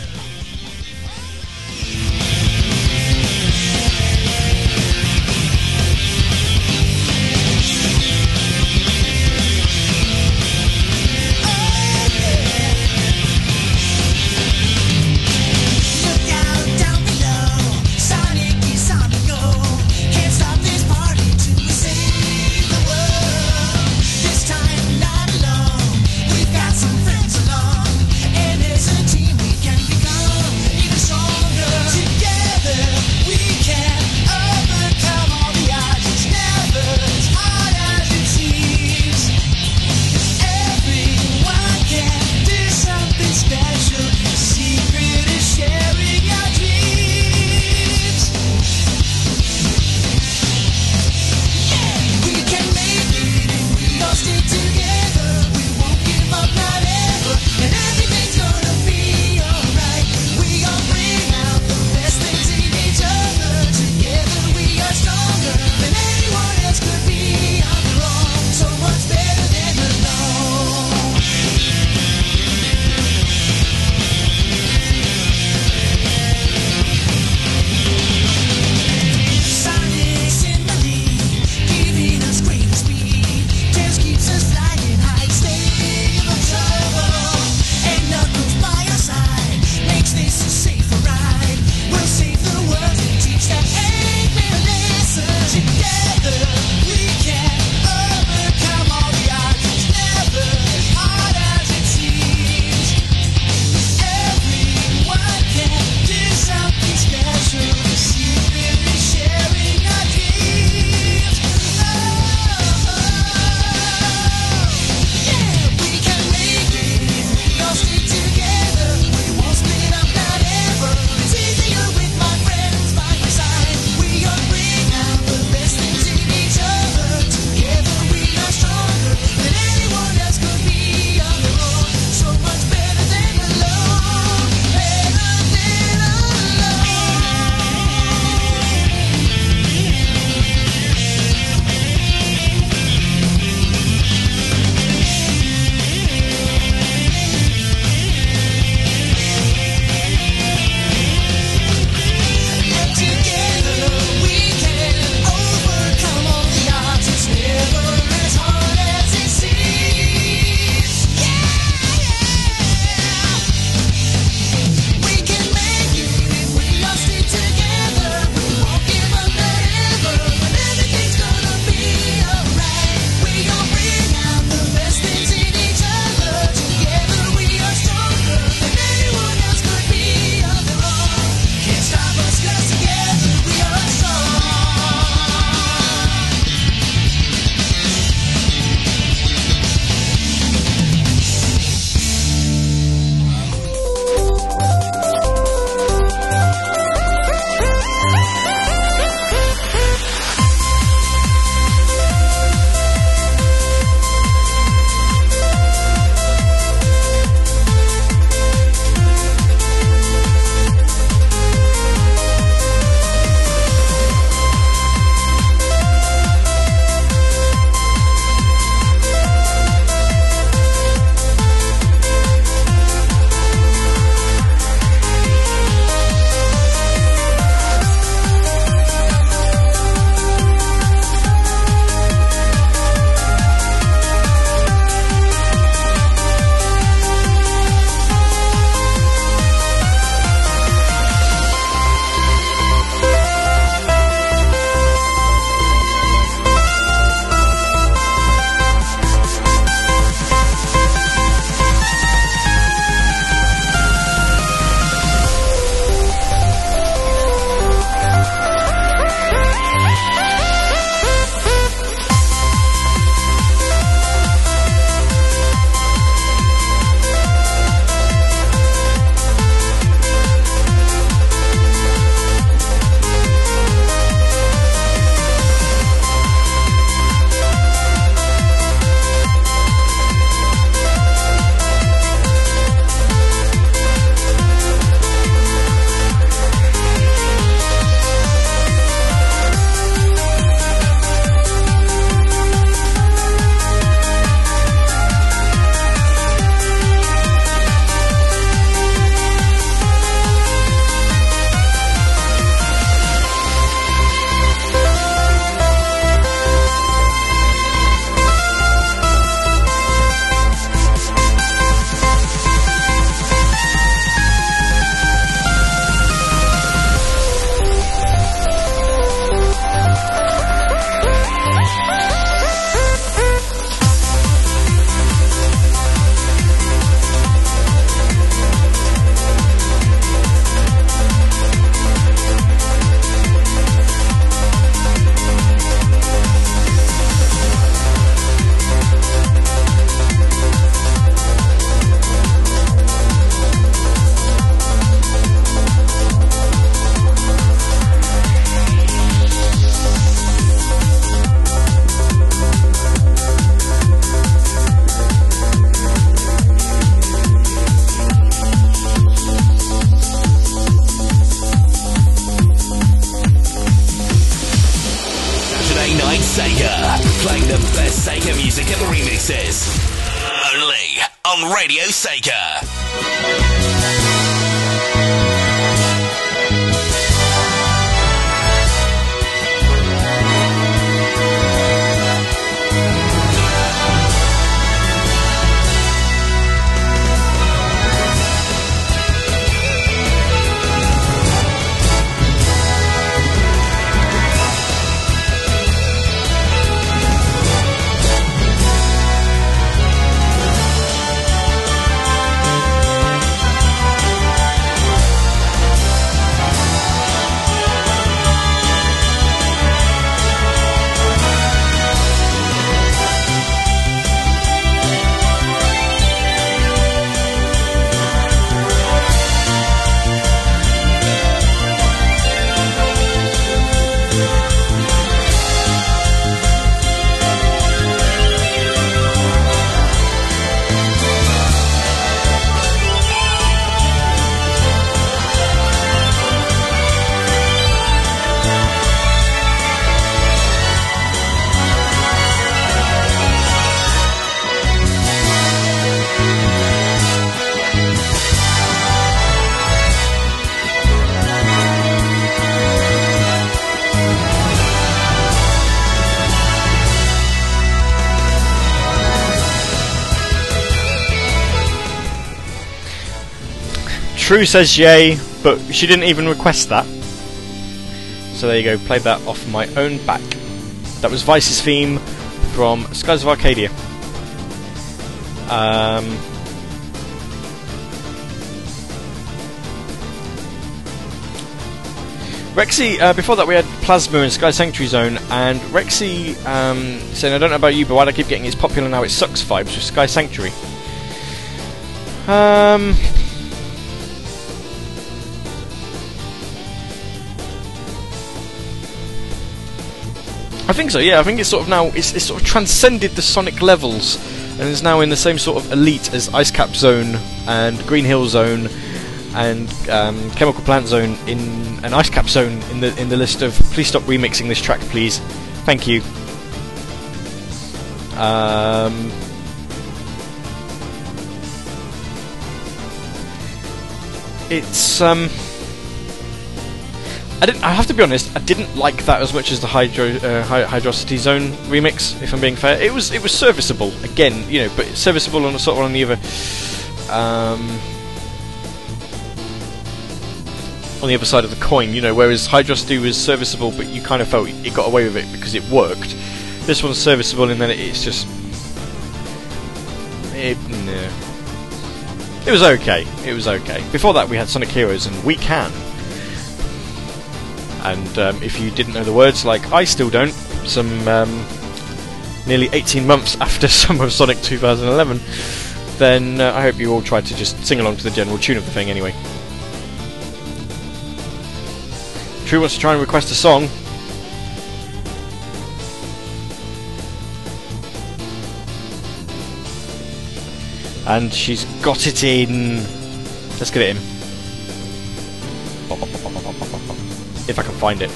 [SPEAKER 1] True says yay, but she didn't even request that. So there you go, played that off my own back. That was Vyse's theme from Skies of Arcadia. Um, Rexy, uh, before that we had Plasma and Sky Sanctuary Zone, and Rexy um, saying, I don't know about you, but why do I keep getting it's popular now, it sucks vibes with Sky Sanctuary? Um, I think so. Yeah, I think it's sort of now it's, it's sort of transcended the Sonic levels and is now in the same sort of elite as Ice Cap Zone and Green Hill Zone and um, Chemical Plant Zone in an Ice Cap Zone in the in the list of. Please stop remixing this track, please. Thank you. Um, it's um. I didn't. I have to be honest. I didn't like that as much as the hydro uh, Hy- Hydrocity Zone remix. If I'm being fair, it was it was serviceable. Again, you know, but serviceable on a sort of on the other um, on the other side of the coin. You know, whereas Hydrocity was serviceable, but you kind of felt it got away with it because it worked. This one's serviceable, and then it's just it. No. It was okay. It was okay. Before that, we had Sonic Heroes and We Can. And um, if you didn't know the words, like I still don't, some um, nearly 18 months after Summer of Sonic 2011, then uh, I hope you all tried to just sing along to the general tune of the thing anyway. True wants to try and request a song. And she's got it in. Let's get it in. If I can find it.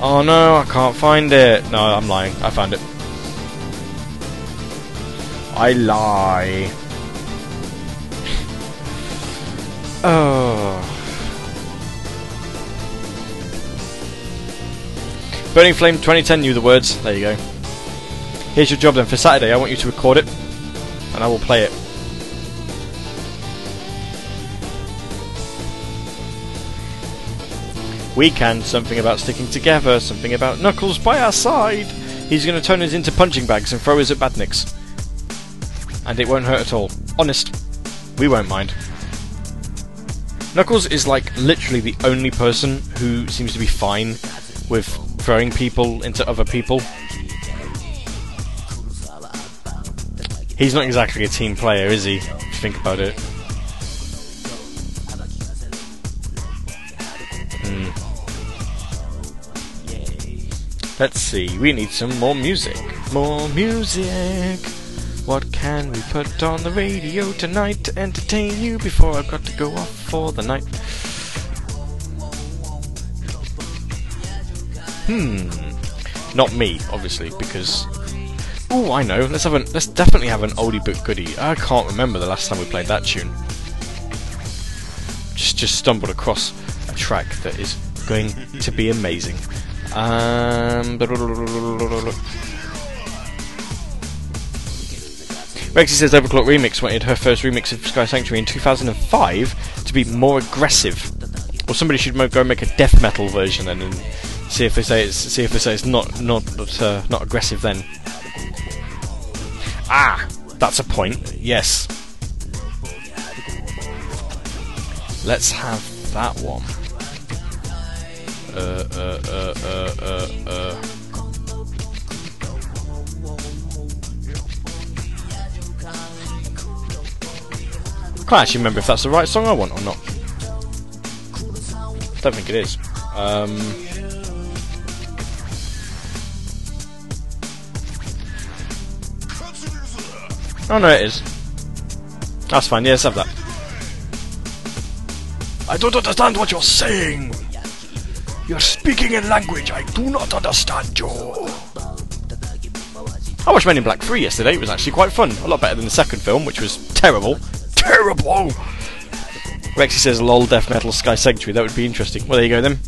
[SPEAKER 1] Oh no, I can't find it. No, I'm lying. I found it. I lie. Oh. Burning Flame 2010 knew the words. There you go. Here's your job then for Saturday. I want you to record it, and I will play it. We can. Something about sticking together. Something about Knuckles by our side. He's going to turn us into punching bags and throw us at badniks. And it won't hurt at all. Honest. We won't mind. Knuckles is like literally the only person who seems to be fine with throwing people into other people. He's not exactly a team player, is he? Think about it. Let's see, we need some more music. More music! What can we put on the radio tonight to entertain you before I've got to go off for the night? Hmm. Not me, obviously, because. Oh, I know. Let's have an. Let's definitely have an oldie but goodie. I can't remember the last time we played that tune. Just just stumbled across a track that is going to be amazing. Um. Rexy says Overclock Remix wanted her first remix of Sky Sanctuary in 2005 to be more aggressive. Or somebody should go make a death metal version then and see if they say it's see if they say it's not not, uh, not aggressive then. Ah, that's a point. Yes. Let's have that one. Uh uh uh. Can't actually remember if that's the right song I want or not. Don't think it is. Um, oh no, it is. That's fine. Yeah, have that. I don't understand what you're saying. You're speaking in language I do not understand you. I watched Men in Black 3 yesterday. It was actually quite fun. A lot better than the second film, which was terrible. Terrible! Rexy says lol death metal sky sanctuary. That would be interesting. Well, there you go then.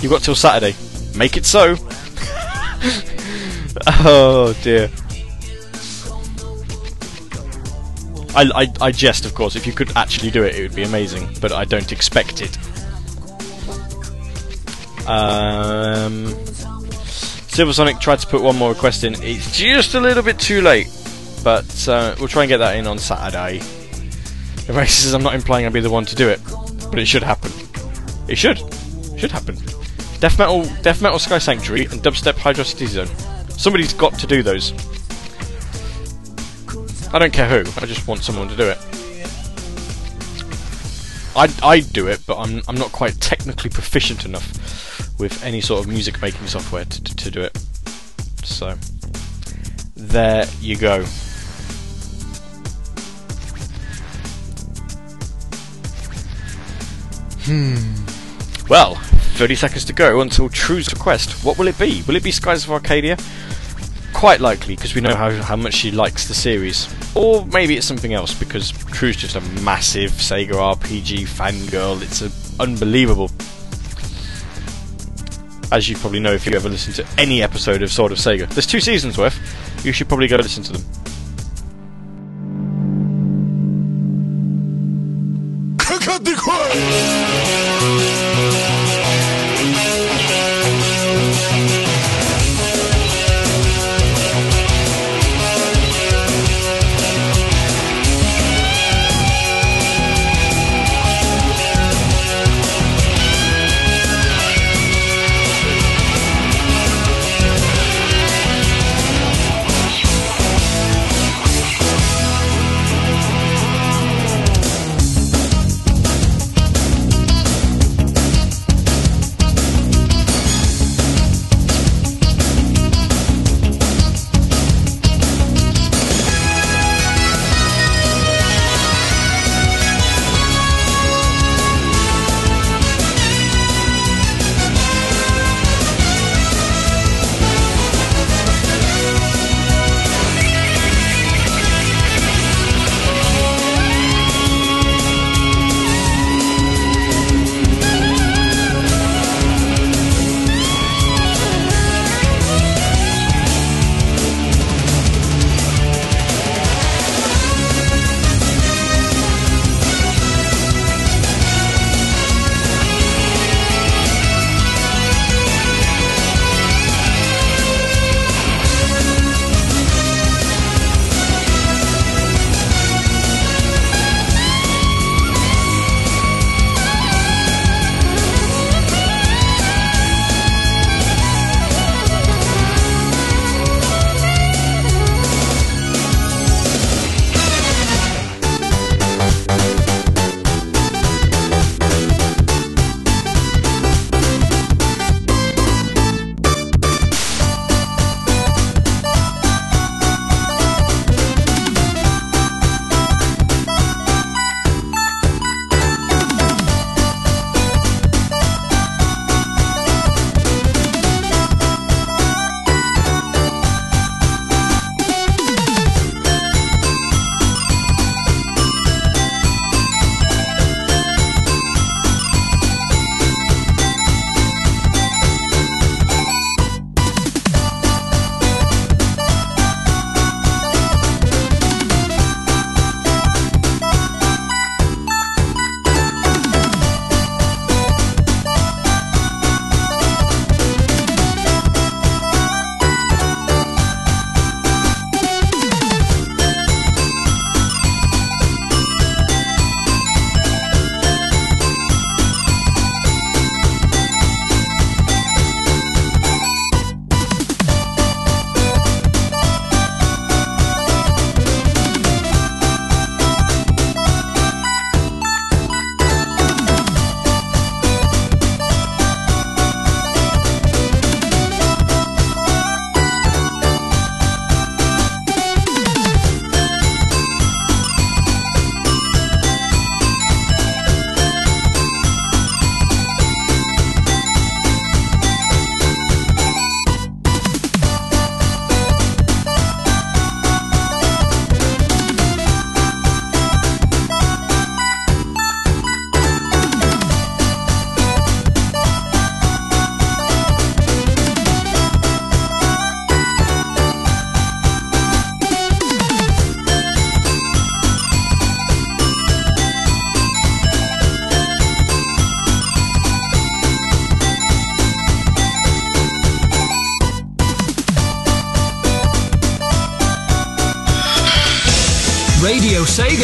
[SPEAKER 1] You've got till Saturday. Make it so. oh dear. I, I, I jest, of course. If you could actually do it, it would be amazing. But I don't expect it. Um, Silver Sonic tried to put one more request in. It's just a little bit too late, but uh, we'll try and get that in on Saturday. The race says I'm not implying I'll be the one to do it, but it should happen. It should. should happen. Death metal, death metal Sky Sanctuary, and dubstep Hydrocity Zone. Somebody's got to do those. I don't care who. I just want someone to do it. I'd, I'd do it, but I'm I'm not quite technically proficient enough with any sort of music making software to, to, to do it. So there you go. Hmm. Well, 30 seconds to go until True's request. What will it be? Will it be Skies of Arcadia? Quite likely, because we know how, how much she likes the series. Or maybe it's something else because True's just a massive Sega RPG fangirl. It's a, unbelievable. As you probably know if you ever listen to any episode of Sword of Sega. There's two seasons worth. You should probably go listen to them.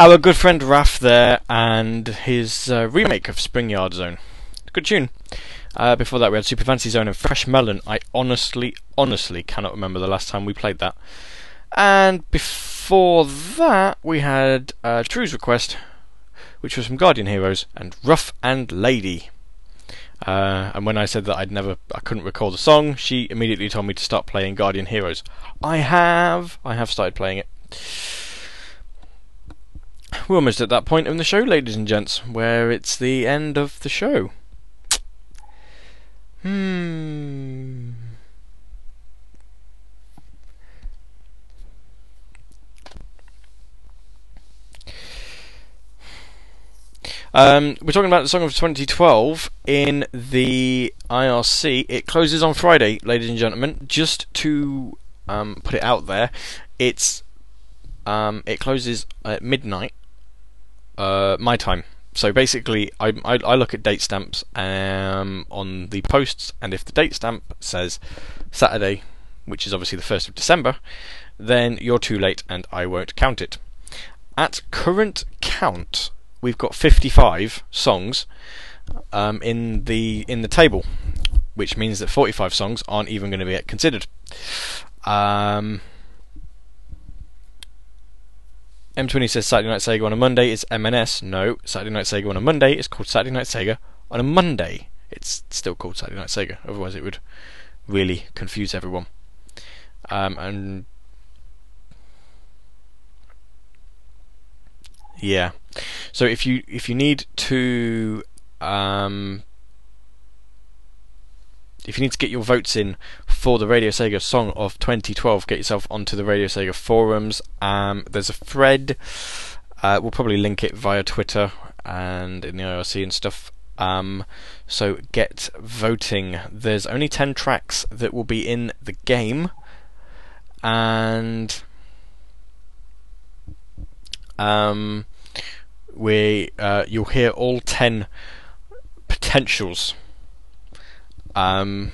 [SPEAKER 1] Our good friend Raf there and his uh, remake of Spring Yard Zone. Good tune. Uh, before that, we had Super Fancy Zone and Fresh Melon. I honestly, honestly cannot remember the last time we played that. And before that, we had uh, True's Request, which was from Guardian Heroes, and Rough and Lady. Uh, and when I said that I'd never, I couldn't recall the song, she immediately told me to start playing Guardian Heroes. I have, I have started playing it. We're almost at that point in the show, ladies and gents, where it's the end of the show. Hmm. Um, we're talking about the song of 2012 in the IRC. It closes on Friday, ladies and gentlemen. Just to um, put it out there, it's um, it closes at midnight, uh, my time. So basically, I, I, I look at date stamps um, on the posts, and if the date stamp says Saturday, which is obviously the first of December, then you're too late, and I won't count it. At current count, we've got 55 songs um, in the in the table, which means that 45 songs aren't even going to be considered. Um, M20 says Saturday Night Sega on a Monday is MNS. No, Saturday Night Sega on a Monday is called Saturday Night Sega on a Monday. It's still called Saturday Night Sega. Otherwise, it would really confuse everyone. Um, and yeah, so if you if you need to um, if you need to get your votes in for the Radio Sega Song of 2012, get yourself onto the Radio Sega forums. Um, there's a thread. Uh, we'll probably link it via Twitter and in the IRC and stuff. Um, so get voting. There's only 10 tracks that will be in the game, and um, we uh, you'll hear all 10 potentials um,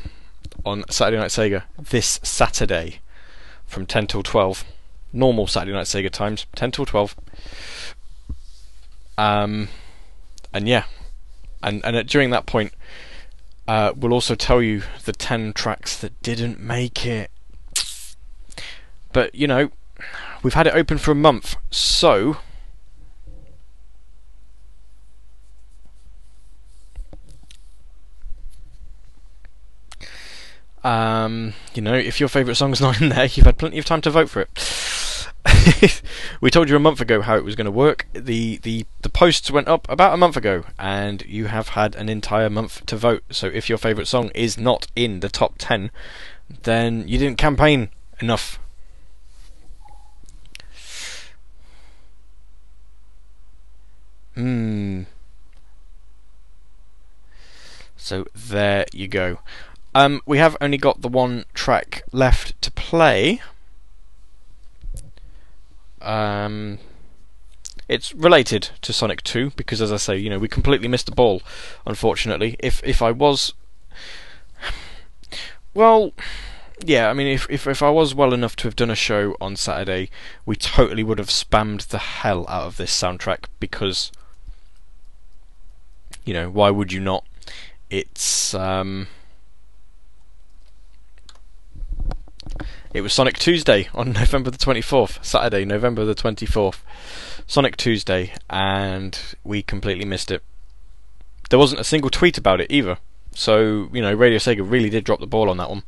[SPEAKER 1] on Saturday Night Sega this Saturday from 10 till 12. Normal Saturday Night Sega times, 10 till 12. Um, and yeah, and and at, during that point, uh, we'll also tell you the 10 tracks that didn't make it. But you know, we've had it open for a month, so Um, you know, if your favourite song's not in there, you've had plenty of time to vote for it. we told you a month ago how it was going to work. The, the the posts went up about a month ago, and you have had an entire month to vote. So if your favourite song is not in the top ten, then you didn't campaign enough. Hmm. So there you go. Um, we have only got the one track left to play. Um, it's related to Sonic 2 because, as I say, you know, we completely missed the ball. Unfortunately, if if I was, well, yeah, I mean, if if if I was well enough to have done a show on Saturday, we totally would have spammed the hell out of this soundtrack because, you know, why would you not? It's um. It was Sonic Tuesday on November the 24th, Saturday, November the 24th. Sonic Tuesday, and we completely missed it. There wasn't a single tweet about it either. So, you know, Radio Sega really did drop the ball on that one.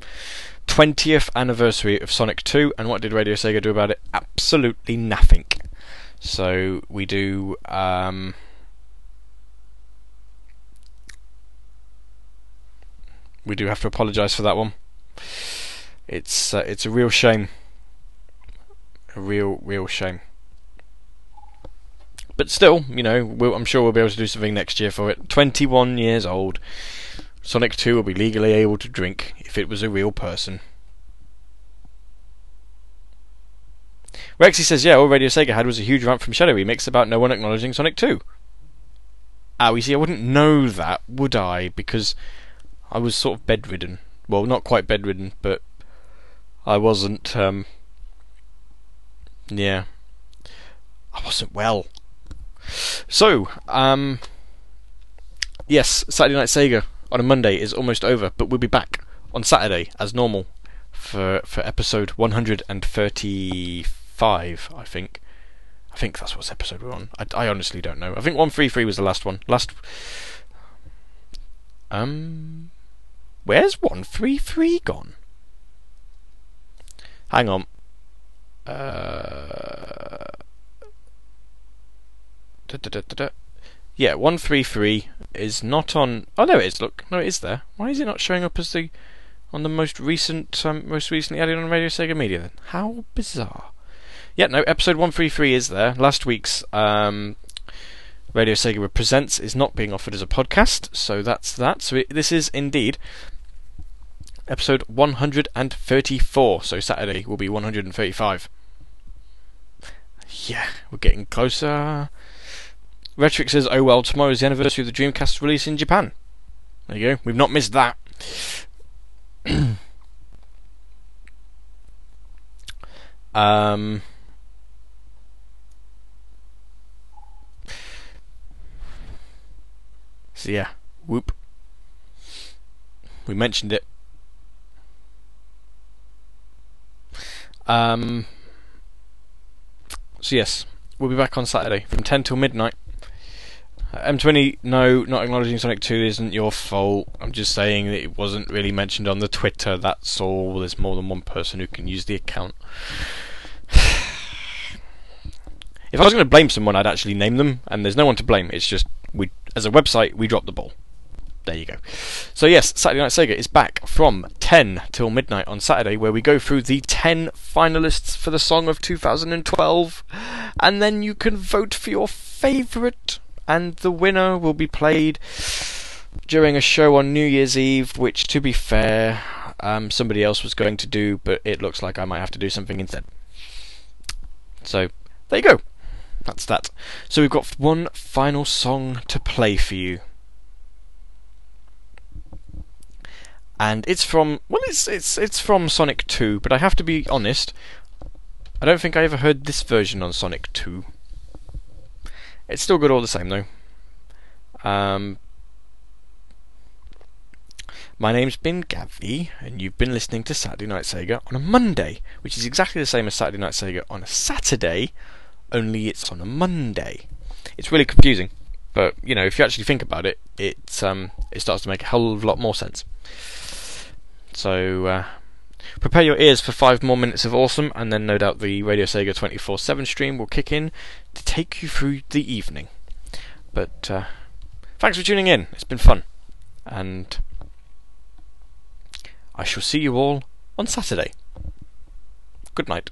[SPEAKER 1] 20th anniversary of Sonic 2, and what did Radio Sega do about it? Absolutely nothing. So, we do. Um, we do have to apologise for that one. It's uh, it's a real shame. A real real shame. But still, you know, we'll, I'm sure we'll be able to do something next year for it. 21 years old. Sonic 2 will be legally able to drink if it was a real person. Rexy says, yeah, all Radio Sega had was a huge rant from Shadow Remix about no one acknowledging Sonic 2. Ah, you see, I wouldn't know that, would I? Because I was sort of bedridden. Well, not quite bedridden, but I wasn't. Um, yeah, I wasn't well. So, um, yes, Saturday Night Sega on a Monday is almost over, but we'll be back on Saturday as normal for for episode 135, I think. I think that's what episode we're on. I, I honestly don't know. I think 133 was the last one. Last. Um. Where's 133 gone? Hang on. Uh. Da, da, da. Yeah, 133 is not on. Oh, there it is. Look. No, it is there. Why is it not showing up as the. on the most recent. Um, most recently added on Radio Sega Media then? How bizarre. Yeah, no, episode 133 is there. Last week's um, Radio Sega Presents is not being offered as a podcast, so that's that. So it, this is indeed episode 134. So Saturday will be 135. Yeah, we're getting closer. Retrix says, oh well, tomorrow is the anniversary of the Dreamcast release in Japan. There you go, we've not missed that. um. So yeah, whoop. We mentioned it. Um. So yes, we'll be back on Saturday from 10 till midnight. Uh, M20, no, not acknowledging Sonic 2 isn't your fault. I'm just saying that it wasn't really mentioned on the Twitter, that's all. There's more than one person who can use the account. if I was going to blame someone, I'd actually name them, and there's no one to blame. It's just, we, as a website, we dropped the ball. There you go. So yes, Saturday Night Sega is back from 10 till midnight on Saturday, where we go through the 10 finalists for the song of 2012, and then you can vote for your favourite, and the winner will be played during a show on New Year's Eve, which, to be fair, um, somebody else was going to do, but it looks like I might have to do something instead. So there you go. That's that. So we've got one final song to play for you. And it's from well, it's it's it's from Sonic 2, but I have to be honest. I don't think I ever heard this version on Sonic 2. It's still good all the same though. Um, my name's been Gavi, and you've been listening to Saturday Night Sega on a Monday, which is exactly the same as Saturday Night Sega on a Saturday, only it's on a Monday. It's really confusing, but you know, if you actually think about it, it um, it starts to make a a lot more sense. So uh, prepare your ears for five more minutes of awesome, and then no doubt the Radio Sega 24 7 stream will kick in to take you through the evening. But uh, thanks for tuning in, it's been fun. And I shall see you all on Saturday. Good night.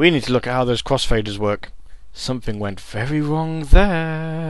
[SPEAKER 1] We need to look at how those crossfaders work. Something went very wrong there.